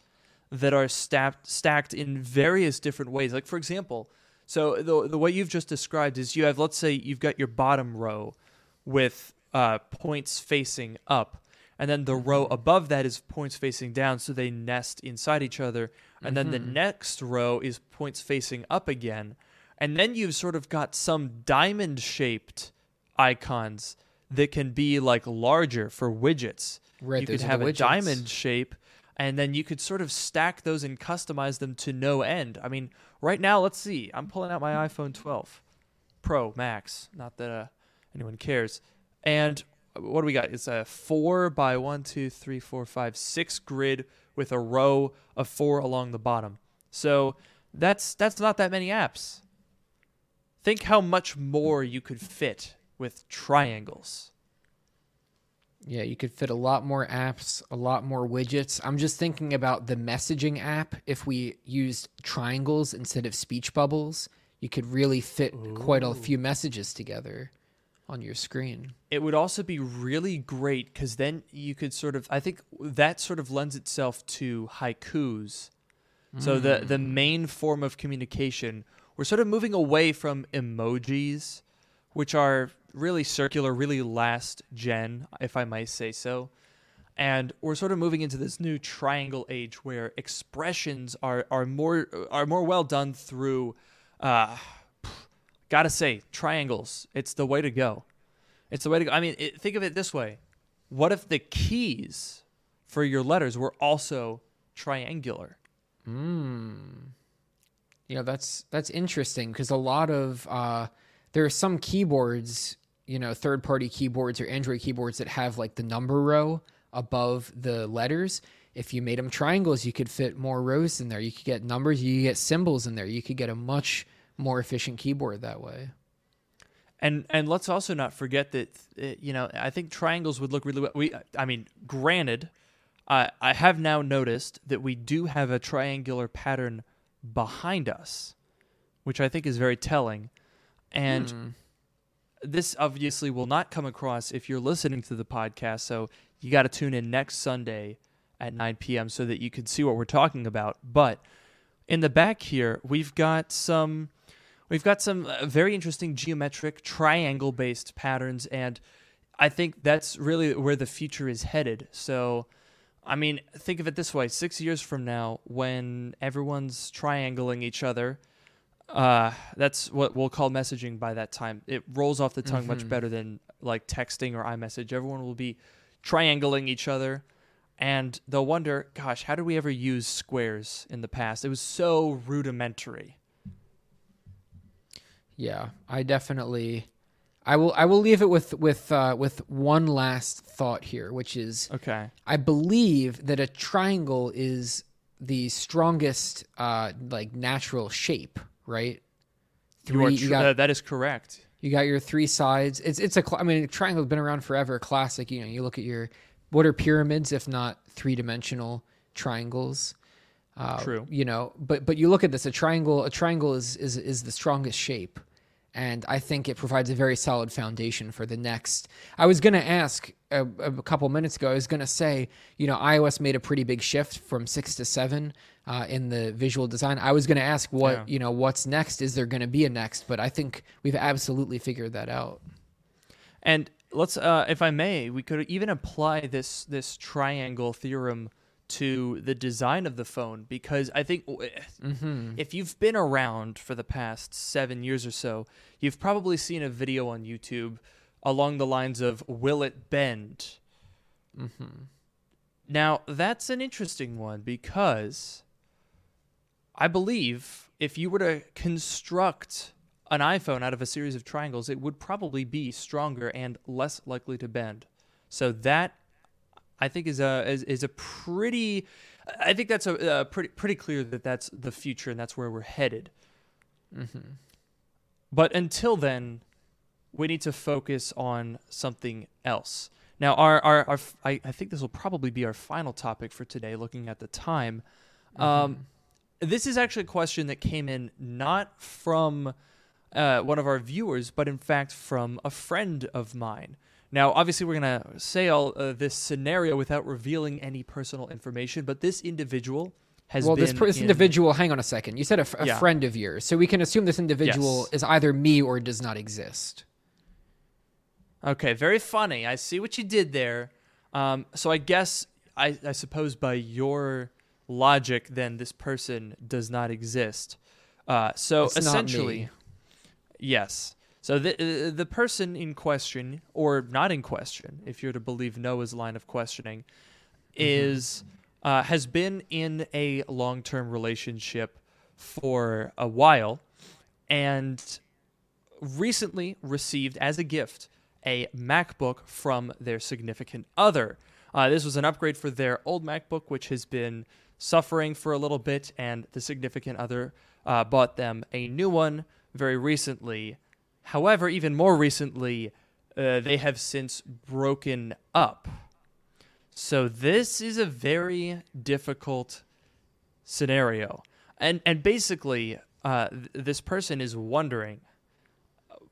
that are stacked stacked in various different ways. Like for example, so the the way you've just described is you have let's say you've got your bottom row with uh, points facing up, and then the row above that is points facing down, so they nest inside each other, and then the next row is points facing up again, and then you've sort of got some diamond shaped icons that can be like larger for widgets.
Right,
you could have a
widgets.
diamond shape and then you could sort of stack those and customize them to no end. I mean, right now, let's see. I'm pulling out my iPhone 12 Pro Max. Not that uh, anyone cares. And what do we got? It's a four by one, two, three, four, five, six grid with a row of four along the bottom. So that's that's not that many apps. Think how much more you could fit with triangles.
Yeah, you could fit a lot more apps, a lot more widgets. I'm just thinking about the messaging app. If we used triangles instead of speech bubbles, you could really fit quite a few messages together on your screen.
it would also be really great because then you could sort of i think that sort of lends itself to haikus so the the mm. main form of communication we're sort of moving away from emojis which are really circular really last gen if i might say so. And we're sort of moving into this new triangle age where expressions are are more are more well done through uh gotta say triangles. It's the way to go. It's the way to go. I mean it, think of it this way. What if the keys for your letters were also triangular?
You know, that's that's interesting because a lot of uh, there are some keyboards, you know, third-party keyboards or Android keyboards that have like the number row above the letters. If you made them triangles, you could fit more rows in there. You could get numbers, you could get symbols in there. You could get a much more efficient keyboard that way.
And and let's also not forget that uh, you know I think triangles would look really well. We I mean, granted, I I have now noticed that we do have a triangular pattern behind us, which I think is very telling. And this obviously will not come across if you're listening to the podcast. So you got to tune in next Sunday at 9 p.m. so that you can see what we're talking about. But in the back here, we've got some we've got some uh, very interesting geometric triangle based patterns and I think that's really where the future is headed. So I mean, think of it this way: six years from now, when everyone's triangling each other, uh, that's what we'll call messaging. By that time, it rolls off the tongue much
Mhm.
better than like texting or iMessage. Everyone will be triangling each other, and they'll wonder, "Gosh, how did we ever use squares in the past? It was so rudimentary."
Yeah, I definitely. I will. I will leave it with with uh, with one last thought here, which is
Okay.
I believe that a triangle is the strongest, uh, like natural shape, right?
You are
Three-
tr-
you got-
uh, that is correct.
You got your three sides. It's it's a. Cl- I mean, a triangle's been around forever. Classic. You know, you look at your what are pyramids if not three dimensional triangles? Uh,
True.
You know, but but you look at this. A triangle. A triangle is is is the strongest shape, and I think it provides a very solid foundation for the next. I was going to ask a, a couple minutes ago. I was going to say, you know, iOS made a pretty big shift from six to seven uh, in the visual design. I was going to ask what
Yeah.
you know what's next. Is there going to be a next? But I think we've absolutely figured that out.
And let's, uh, if I may, we could even apply this this triangle theorem to the design of the phone because I think
Mm-hmm.
if you've been around for the past seven years or so, you've probably seen a video on YouTube along the lines of "Will it bend?"
Mm-hmm.
Now that's an interesting one because I believe if you were to construct an iPhone out of a series of triangles, it would probably be stronger and less likely to bend. So that I think is a is, is a pretty. I think that's a, a pretty pretty clear that that's the future and that's where we're headed.
Mm-hmm.
But until then, we need to focus on something else. Now, our, our, our I, I think this will probably be our final topic for today, looking at the time. Um, this is actually a question that came in not from uh, one of our viewers, but in fact from a friend of mine. Now, obviously, we're going to say all uh, this scenario without revealing any personal information, but this individual has
well,
been.
this, per- this
in-
individual. Hang on a second. You said a, f- a
Yeah.
friend of yours, so we can assume this individual
Yes.
is either me or does not exist.
Okay, very funny. I see what you did there. Um, so I guess I, I suppose by your logic, then this person does not exist. Uh, so
It's
essentially, yes. So the uh, the person in question, or not in question, if you're to believe Noah's line of questioning, is uh, has been in a long term relationship for a while, and recently received as a gift a MacBook from their significant other. Uh, this was an upgrade for their old MacBook, which has been suffering for a little bit, and the significant other uh, bought them a new one very recently. However, even more recently, uh, they have since broken up. So this is a very difficult scenario, and and basically, uh, th- this person is wondering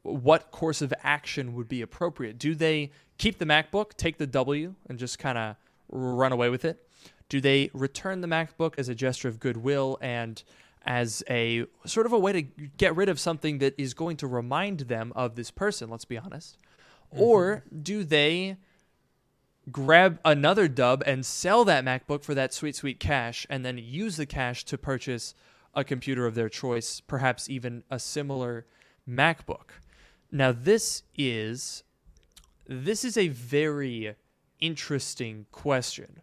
what course of action would be appropriate. Do they keep the MacBook, take the W, and just kind of run away with it? Do they return the MacBook as a gesture of goodwill and as a sort of a way to get rid of something that is going to remind them of this person, let's be honest? Or do they grab another dub and sell that MacBook for that sweet, sweet cash and then use the cash to purchase a computer of their choice, perhaps even a similar MacBook? Now this is this is a very interesting question.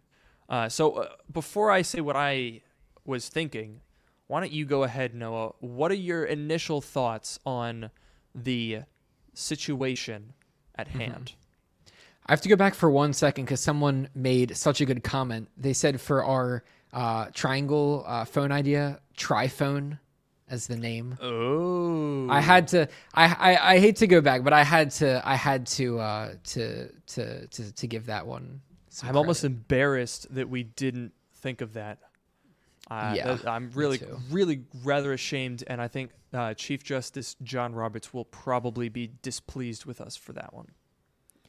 Uh, so uh, before I say what I was thinking, why don't you go ahead, Noah? What are your initial thoughts on the situation at hand?
I have to go back for one second because someone made such a good comment. They said for our uh, triangle uh, phone idea, TriPhone as the name.
Oh,
I had to. I, I I hate to go back, but I had to. I had to uh, to to to to give that one. some
I'm almost embarrassed that we didn't think of that. Uh,
Yeah,
I'm really, really rather ashamed, and I think uh, Chief Justice John Roberts will probably be displeased with us for that one.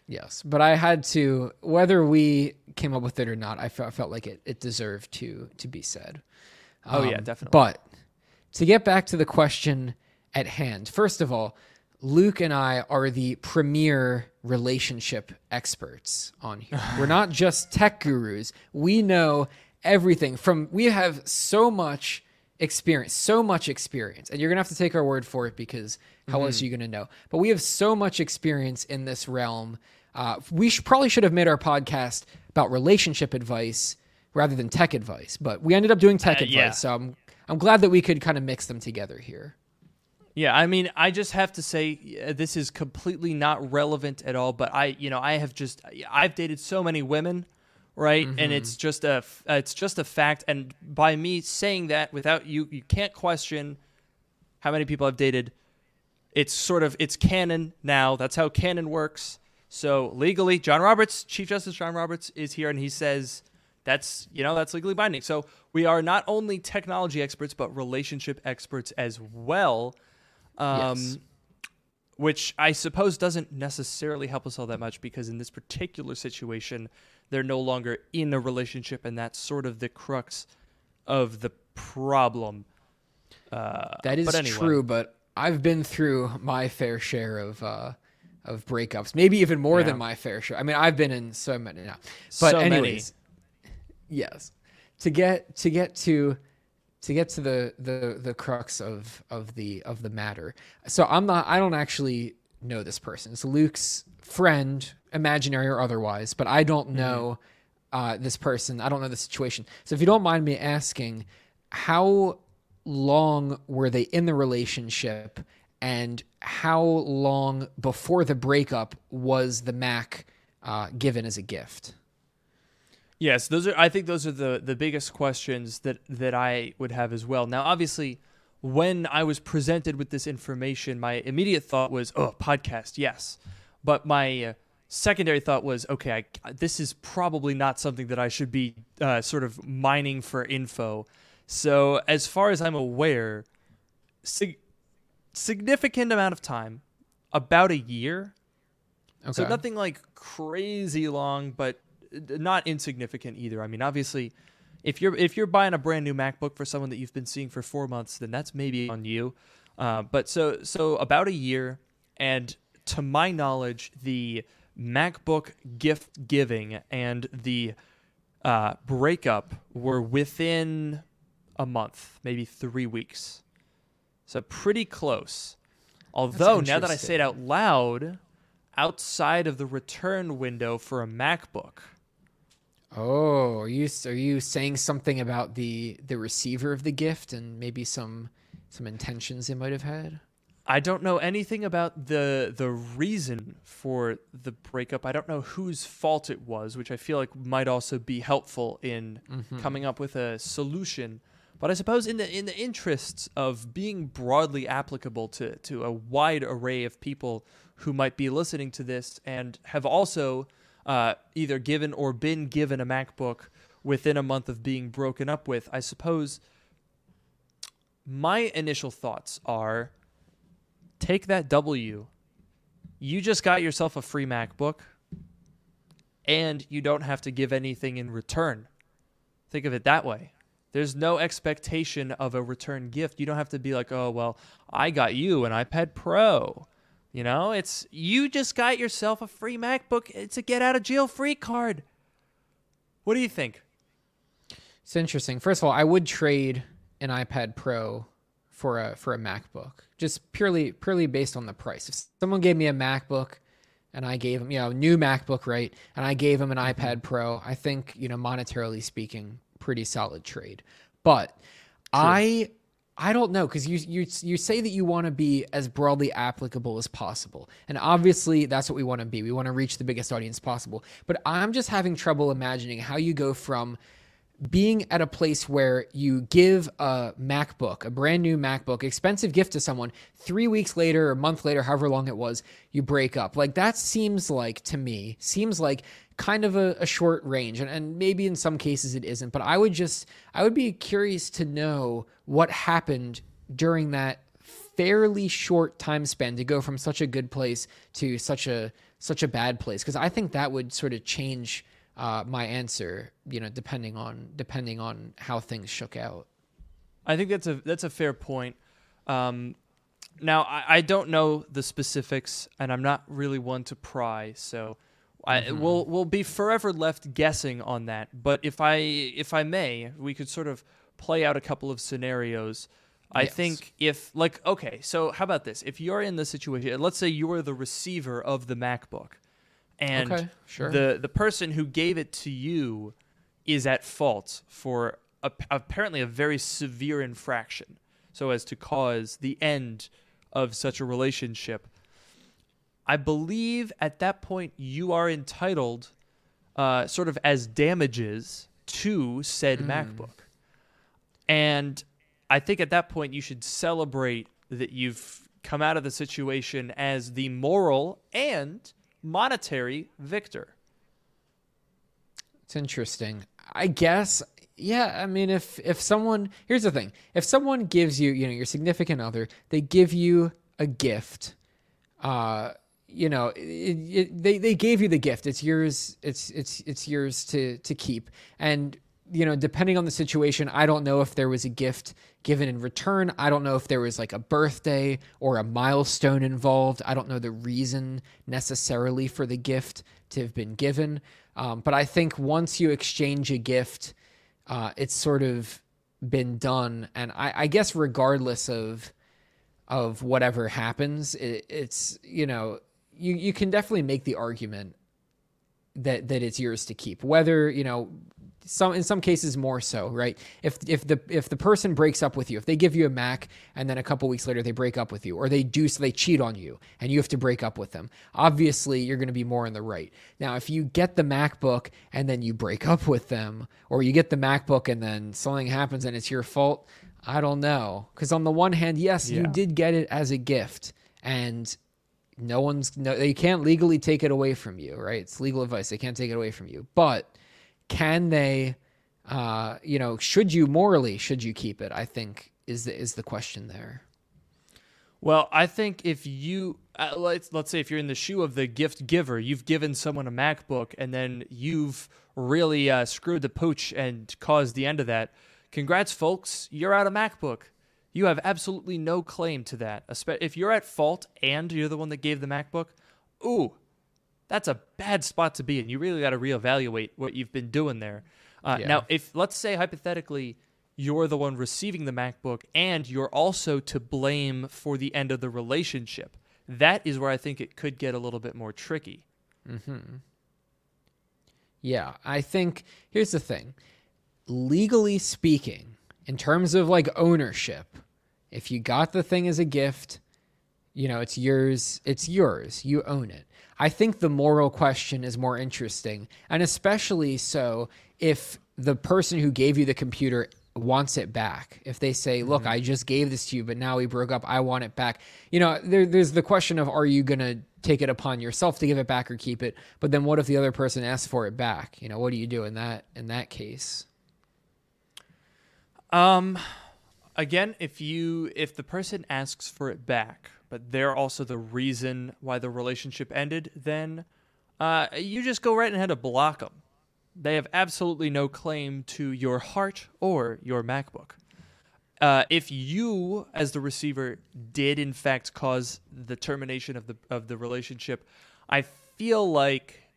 Yes, but I had to. Whether we came up with it or not, I felt, felt like it, it deserved to to be said.
Oh, yeah,
Um,
definitely.
But to get back to the question at hand, first of all, Luke and I are the premier relationship experts on here. (laughs) We're not just tech gurus. We know everything from we have so much experience, so much experience. And you're to have to take our word for it because how else are you to know? But we have so much experience in this realm. Uh, we should, probably should have made our podcast about relationship advice rather than tech advice, but we ended up doing tech
Uh,
advice.
yeah.
So I'm I'm glad that we could kind of mix them together here.
Yeah, I mean, I just have to say uh, this is completely not relevant at all. But I, you know, I have just I've dated so many women, right? And it's just a uh, it's just a fact. And by me saying that, without you, you can't question how many people I've dated. It's sort of it's canon now. That's how canon works. So legally, John Roberts, Chief Justice John Roberts, is here, and he says that's you know that's legally binding. So we are not only technology experts, but relationship experts as well. Um,
Yes.
Which I suppose doesn't necessarily help us all that much because in this particular situation, they're no longer in a relationship, and that's sort of the crux of the problem. Uh,
That is
but anyway.
true, but I've been through my fair share of uh, of breakups, maybe even more
Yeah.
than my fair share. I mean, I've been in so many now. But
So many.
anyways, yes. To get to get to to get to the the the crux of of the of the matter. So I'm not I don't actually know this person. It's Luke's friend, imaginary or otherwise, but I don't know uh, this person. I don't know the situation. So if you don't mind me asking, how long were they in the relationship and how long before the breakup was the Mac uh, given as a gift?
Yes, those are. I think those are the the biggest questions that that I would have as well. Now, obviously, when I was presented with this information, my immediate thought was, "Oh, podcast, yes," but my uh, secondary thought was, "Okay, I, this is probably not something that I should be uh, sort of mining for info." So, as far as I'm aware, sig- significant amount of time, about a year.
Okay.
So nothing like crazy long, but not insignificant either. I mean, obviously, if you're if you're buying a brand new MacBook for someone that you've been seeing for four months, then that's maybe on you. Uh, but so so about a year, and to my knowledge, the MacBook gift giving and the uh, breakup were within a month, maybe three weeks. So pretty close. Although now that I say it out loud, outside of the return window for a MacBook.
Oh, are you are you saying something about the the receiver of the gift and maybe some some intentions they might have had?
I don't know anything about the the reason for the breakup. I don't know whose fault it was, which I feel like might also be helpful in mm-hmm. coming up with a solution. But I suppose in the in the interests of being broadly applicable to to a wide array of people who might be listening to this and have also uh, either given or been given a MacBook within a month of being broken up with, I suppose my initial thoughts are take that W. You just got yourself a free MacBook and you don't have to give anything in return. Think of it that way. There's no expectation of a return gift. You don't have to be like, "Oh, well, I got you an iPad Pro." You know, it's you just got yourself a free MacBook. It's a get out of jail free card. What do you think?
It's interesting. First of all, I would trade an iPad Pro for a for a MacBook, just purely purely based on the price. If someone gave me a MacBook and I gave them, you know, new MacBook, right, and I gave them an mm-hmm. iPad Pro, I think, you know, monetarily speaking, pretty solid trade. But I I don't know because you you you say that you want to be as broadly applicable as possible, and obviously that's what we want to be. We want to reach the biggest audience possible. But I'm just having trouble imagining how you go from being at a place where you give a MacBook, a brand new MacBook, expensive gift to someone, three weeks later or a month later, however long it was, you break up. Like that seems like to me, seems like kind of a, a short range. And, and maybe in some cases it isn't, but I would just, I would be curious to know what happened during that fairly short time span to go from such a good place to such a, such a bad place. Cause I think that would sort of change uh, my answer, you know, depending on depending on how things shook out.
I think that's a that's a fair point. Um, Now, I, I don't know the specifics, and I'm not really one to pry, so I
Mm-hmm.
we'll we'll be forever left guessing on that. But if I if I may, we could sort of play out a couple of scenarios. I
Yes.
think if like okay, so how about this? If you're in the situation, let's say you are the receiver of the MacBook, and
Okay, sure.
the the person who gave it to you is at fault for a, apparently a very severe infraction, so as to cause the end of such a relationship. I believe at that point you are entitled, uh, sort of as damages to said MacBook, and I think at that point you should celebrate that you've come out of the situation as the moral and monetary victor.
It's interesting. I guess yeah, I mean if if someone here's the thing. If someone gives you, you know, your significant other, they give you a gift. Uh you know, it, it, they they gave you the gift. It's yours. It's it's it's yours to to keep. And you know, depending on the situation, I don't know if there was a gift given in return. I don't know if there was like a birthday or a milestone involved. I don't know the reason necessarily for the gift to have been given. Um, but I think once you exchange a gift, uh, it's sort of been done. And I, I guess regardless of of whatever happens, it, it's you know you you can definitely make the argument that that it's yours to keep. Whether you know some in some cases more so, right? If if the if the person breaks up with you, if they give you a Mac and then a couple weeks later they break up with you, or they do so they cheat on you and you have to break up with them, obviously you're going to be more in the right. Now, if you get the MacBook and then you break up with them, or you get the MacBook and then something happens and it's your fault, I don't know. Because on the one hand, yes, you did get it as a gift, and no one's no they can't legally take it away from you right it's legal advice they can't take it away from you but can they uh you know should you morally should you keep it i think is the is the question there
Well, I think if you uh, let's let's say if you're in the shoe of the gift giver, you've given someone a MacBook and then you've really uh, screwed the pooch and caused the end of that. Congrats, folks! You're out of MacBook. You have absolutely no claim to that. If you're at fault and you're the one that gave the MacBook, ooh, that's a bad spot to be in. You really got to reevaluate what you've been doing there. Uh,
Yeah.
Now, if let's say hypothetically you're the one receiving the MacBook and you're also to blame for the end of the relationship, that is where I think it could get a little bit more tricky.
yeah i think here's the thing legally speaking in terms of like ownership if you got the thing as a gift you know it's yours it's yours. You own it. I think the moral question is more interesting and especially so if the person who gave you the computer wants it back. If they say look i just gave this to you but now we broke up. I want it back. You know there, there's the question of are you going to take it upon yourself to give it back or keep it? But then what if the other person asks for it back? You know what do you do in that in that case?
Um, again, if you if the person asks for it back, but they're also the reason why the relationship ended, then uh, you just go right ahead and block them. They have absolutely no claim to your heart or your MacBook. Uh, if you, as the receiver, did in fact cause the termination of the of the relationship, I feel like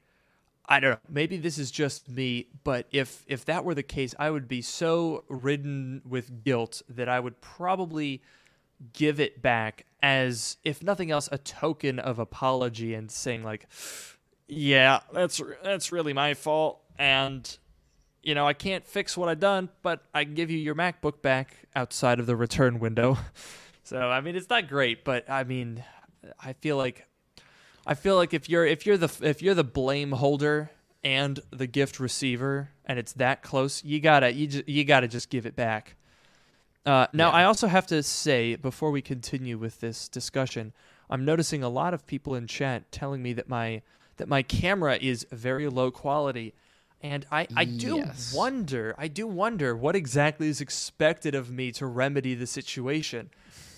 I don't know. Maybe this is just me, but if if that were the case, I would be so ridden with guilt that I would probably give it back as if nothing else a token of apology and saying like yeah, that's that's really my fault and you know, I can't fix what I've done, but I can give you your MacBook back outside of the return window. (laughs) So, I mean, it's not great, but I mean, I feel like I feel like if you're if you're the if you're the blame holder and the gift receiver and it's that close, you gotta you just, you gotta just give it back. Uh, now,
Yeah.
I also have to say before we continue with this discussion, I'm noticing a lot of people in chat telling me that my that my camera is very low quality, and I I do
Yes.
wonder I do wonder what exactly is expected of me to remedy the situation.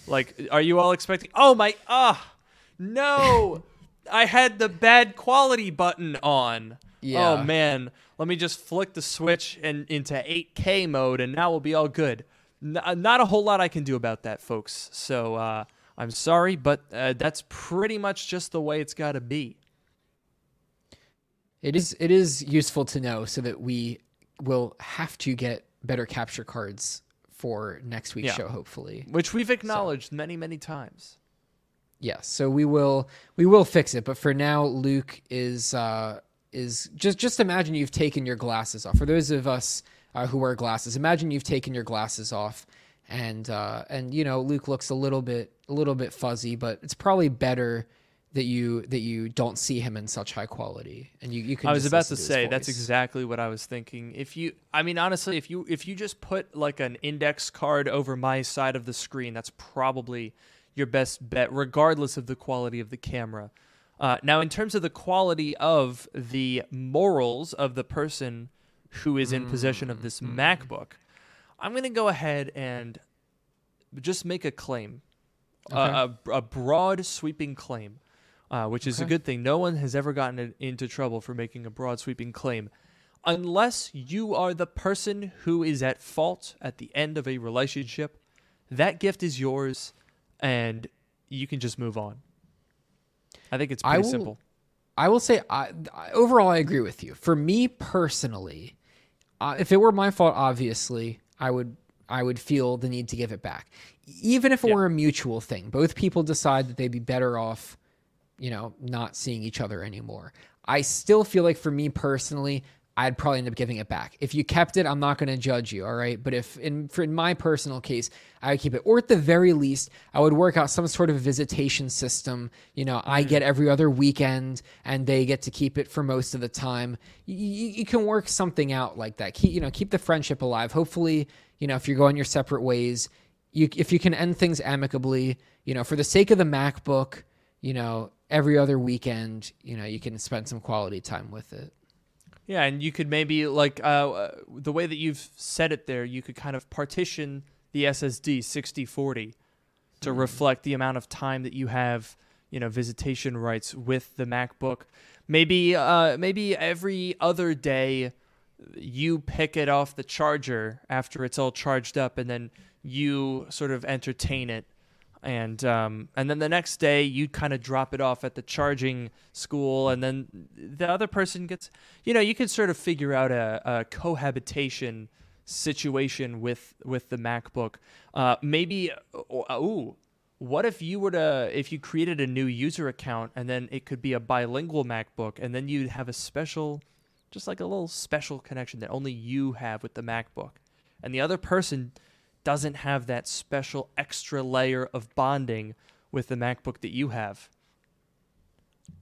Like, are you all expecting? Oh my ah, no! (laughs) I had the bad quality button on.
Yeah.
Oh man, let me just flick the switch and into 8K mode, and now we'll be all good. N- uh, not a whole lot I can do about that, folks. So uh, I'm sorry, but uh, that's pretty much just the way it's got to be.
It is it is useful to know so that we will have to get better capture cards for next week's
Yeah.
show, hopefully.
Which we've acknowledged many, many times.
Yes, so we will we will fix it. But for now, Luke is uh, is just just imagine you've taken your glasses off. For those of us uh, who wear glasses, imagine you've taken your glasses off, and uh, and you know Luke looks a little bit a little bit fuzzy, but it's probably better that you that you don't see him in such high quality, and you you can.
I was about
listen
to say that's exactly what I was thinking. If you, I mean, honestly, if you if you just put like an index card over my side of the screen, that's probably your best bet, regardless of the quality of the camera. Uh, now, in terms of the quality of the morals of the person who is in possession of this MacBook, I'm going to go ahead and just make a claim, uh, a, a broad, sweeping claim, uh, which is a good thing. No one has ever gotten into trouble for making a broad, sweeping claim. Unless you are the person who is at fault at the end of a relationship, that gift is yours and you can just move on. I think it's
I
pretty
will-
simple.
I will say, I, I- overall, I agree with you. For me personally, uh, if it were my fault, obviously, I would I would feel the need to give it back, even if it
Yeah.
were a mutual thing. Both people decide that they'd be better off, you know, not seeing each other anymore. I still feel like for me personally, I'd probably end up giving it back. If you kept it, I'm not going to judge you, all right? But if in for in my personal case, I would keep it, or at the very least, I would work out some sort of visitation system. You know, I mm. get every other weekend, and they get to keep it for most of the time. You, you, you can work something out like that. Keep you know, keep the friendship alive. Hopefully, you know, if you're going your separate ways, you if you can end things amicably, you know, for the sake of the MacBook, you know, every other weekend, you know, you can spend some quality time with it.
Yeah, and you could maybe like uh, uh, the way that you've said it there, you could kind of partition the SSD 60/40 to reflect the amount of time that you have, you know, visitation rights with the MacBook. Maybe uh, maybe every other day you pick it off the charger after it's all charged up, and then you sort of entertain it. And um, and then the next day you kind of drop it off at the charging school, and then the other person gets, you know, you could sort of figure out a, a cohabitation situation with with the MacBook. Uh, maybe, oh, ooh, what if you were to if you created a new user account and then it could be a bilingual MacBook, and then you'd have a special, just like a little special connection that only you have with the MacBook, and the other person doesn't have that special extra layer of bonding with the MacBook that you have.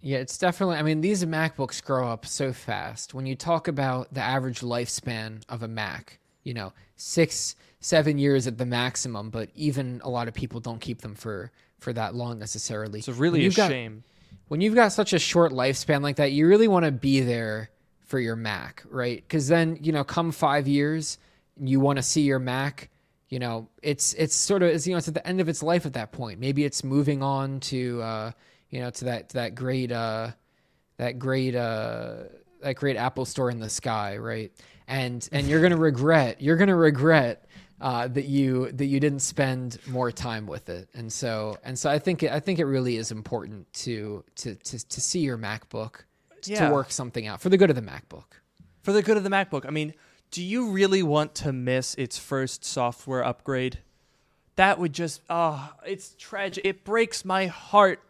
Yeah, it's definitely. I mean, these MacBooks grow up so fast. When you talk about the average lifespan of a Mac, you know, six, seven years at the maximum, but even a lot of people don't keep them for for that long necessarily.
It's
When
really a
got-
shame.
when you've got such a short lifespan like that, you really want to be there for your Mac, right? Because then, you know, come five years, you want to see your Mac. You know, it's it's sort of it's, you know it's at the end of its life at that point. Maybe it's moving on to uh, you know to that to that great uh, that great uh, that great Apple store in the sky, right? And and you're gonna regret you're gonna regret uh, that you that you didn't spend more time with it. And so and so I think it, I think it really is important to to to, to see your MacBook
Yeah.
to work something out for the good of the MacBook.
For the good of the MacBook, I mean, do you really want to miss its first software upgrade? That would just ah, it's tragic. It breaks my heart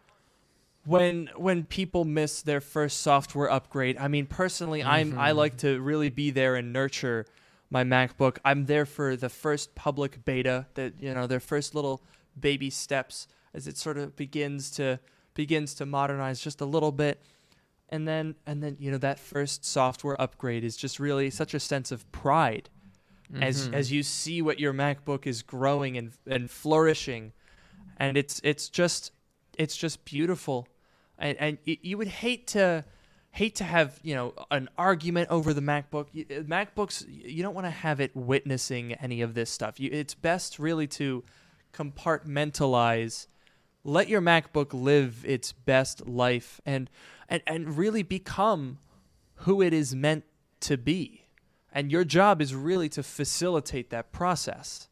when when people miss their first software upgrade. I mean, personally, I'm I like to really be there and nurture my MacBook. I'm there for the first public beta, that you know, their first little baby steps as it sort of begins to begins to modernize just a little bit and then and then you know that first software upgrade is just really such a sense of pride. As
Mm-hmm.
as you see what your MacBook is growing and and flourishing. And it's it's just it's just beautiful. And and you would hate to hate to have you know an argument over the MacBook. Uh, MacBooks you don't want to have it witnessing any of this stuff. You, it's best really to compartmentalize let your MacBook live its best life and and and really become who it is meant to be. And your job is really to facilitate that process.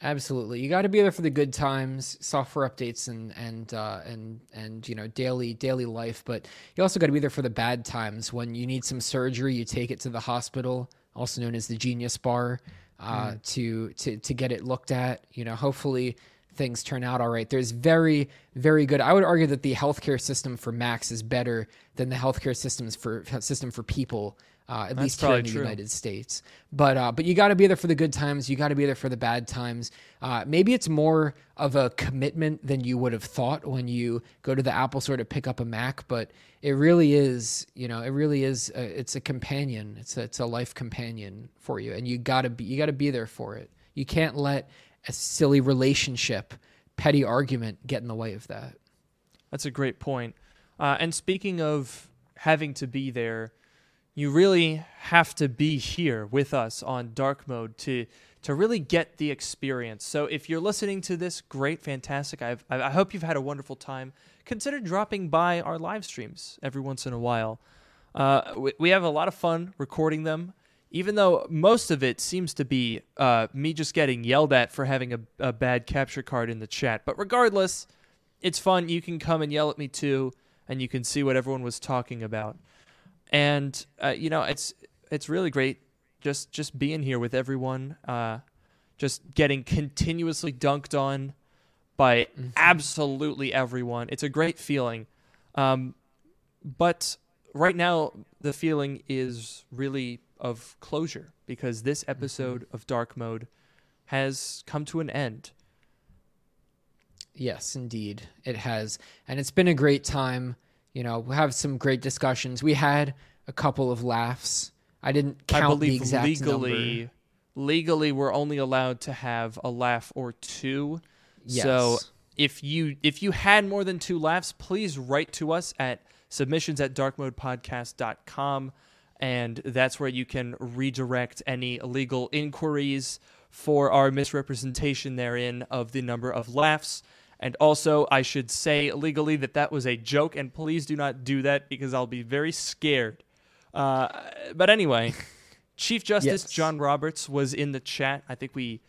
Absolutely, you got to be there for the good times, software updates, and and uh, and and you know daily daily life. But you also got to be there for the bad times when you need some surgery. You take it to the hospital, also known as the Genius Bar, uh, mm. to to to get it looked at. You know, hopefully things turn out all right. There's very, very good. I would argue that the healthcare system for Macs is better than the healthcare systems for system for people uh, at That's least here in the true. United States. But uh, but you got to be there for the good times. You got to be there for the bad times. Uh, maybe it's more of a commitment than you would have thought when you go to the Apple Store to pick up a Mac. But it really is, you know, it really is. A, it's a companion. It's a, it's a life companion for you, and you gotta be you gotta be there for it. You can't let a silly relationship, petty argument get in the way of that.
That's a great point. Uh, and speaking of having to be there you really have to be here with us on dark mode to to really get the experience. So if you're listening to this, great, fantastic. I've, I hope you've had a wonderful time. Consider dropping by our live streams every once in a while. Uh, we, we have a lot of fun recording them, even though most of it seems to be uh, me just getting yelled at for having a, a bad capture card in the chat. But regardless, it's fun. You can come and yell at me too, and you can see what everyone was talking about and uh, you know it's it's really great just just being here with everyone uh, just getting continuously dunked on by mm-hmm. absolutely everyone it's a great feeling um, but right now the feeling is really of closure because this mm-hmm. episode mm-hmm. of dark mode has come to an end
yes indeed it has and it's been a great time you know, we have some great discussions. We had a couple of laughs. I didn't count I the exact
legally,
number.
Legally, we're only allowed to have a laugh or two. Yes. So if you if you had more than two laughs, please write to us at submissions at darkmodepodcast.com and that's where you can redirect any legal inquiries for our misrepresentation therein of the number of laughs. And also, I should say legally that that was a joke, and please do not do that because I'll be very scared. Uh, but anyway, (laughs) Chief Justice yes. John Roberts was in the chat. I think we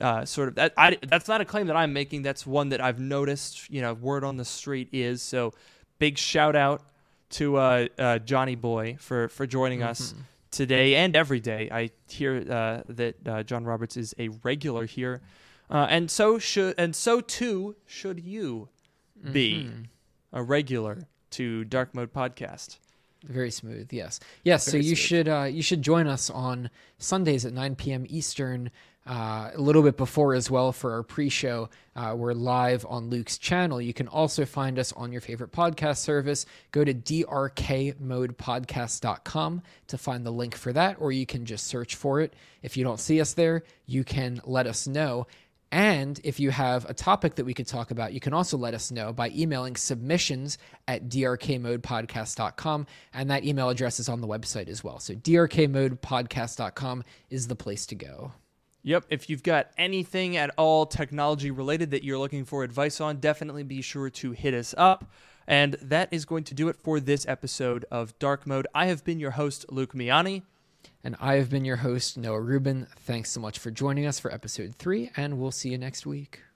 uh, sort of that. I, that's not a claim that I'm making. That's one that I've noticed. You know, word on the street is so. Big shout out to uh, uh Johnny Boy for for joining mm-hmm. us today and every day. I hear uh, that uh, John Roberts is a regular here. Uh, and so should and so too should you be mm-hmm. a regular to Dark Mode Podcast.
Very smooth, yes, yes. Very so you smooth. should uh, you should join us on Sundays at 9 p.m. Eastern. Uh, a little bit before as well for our pre-show. Uh, we're live on Luke's channel. You can also find us on your favorite podcast service. Go to drkmodepodcast.com to find the link for that, or you can just search for it. If you don't see us there, you can let us know. And if you have a topic that we could talk about, you can also let us know by emailing submissions at drkmodepodcast.com. And that email address is on the website as well. So drkmodepodcast.com is the place to go.
Yep. If you've got anything at all technology related that you're looking for advice on, definitely be sure to hit us up. And that is going to do it for this episode of Dark Mode. I have been your host, Luke Miani.
And I have been your host, Noah Rubin. Thanks so much for joining us for episode three, and we'll see you next week.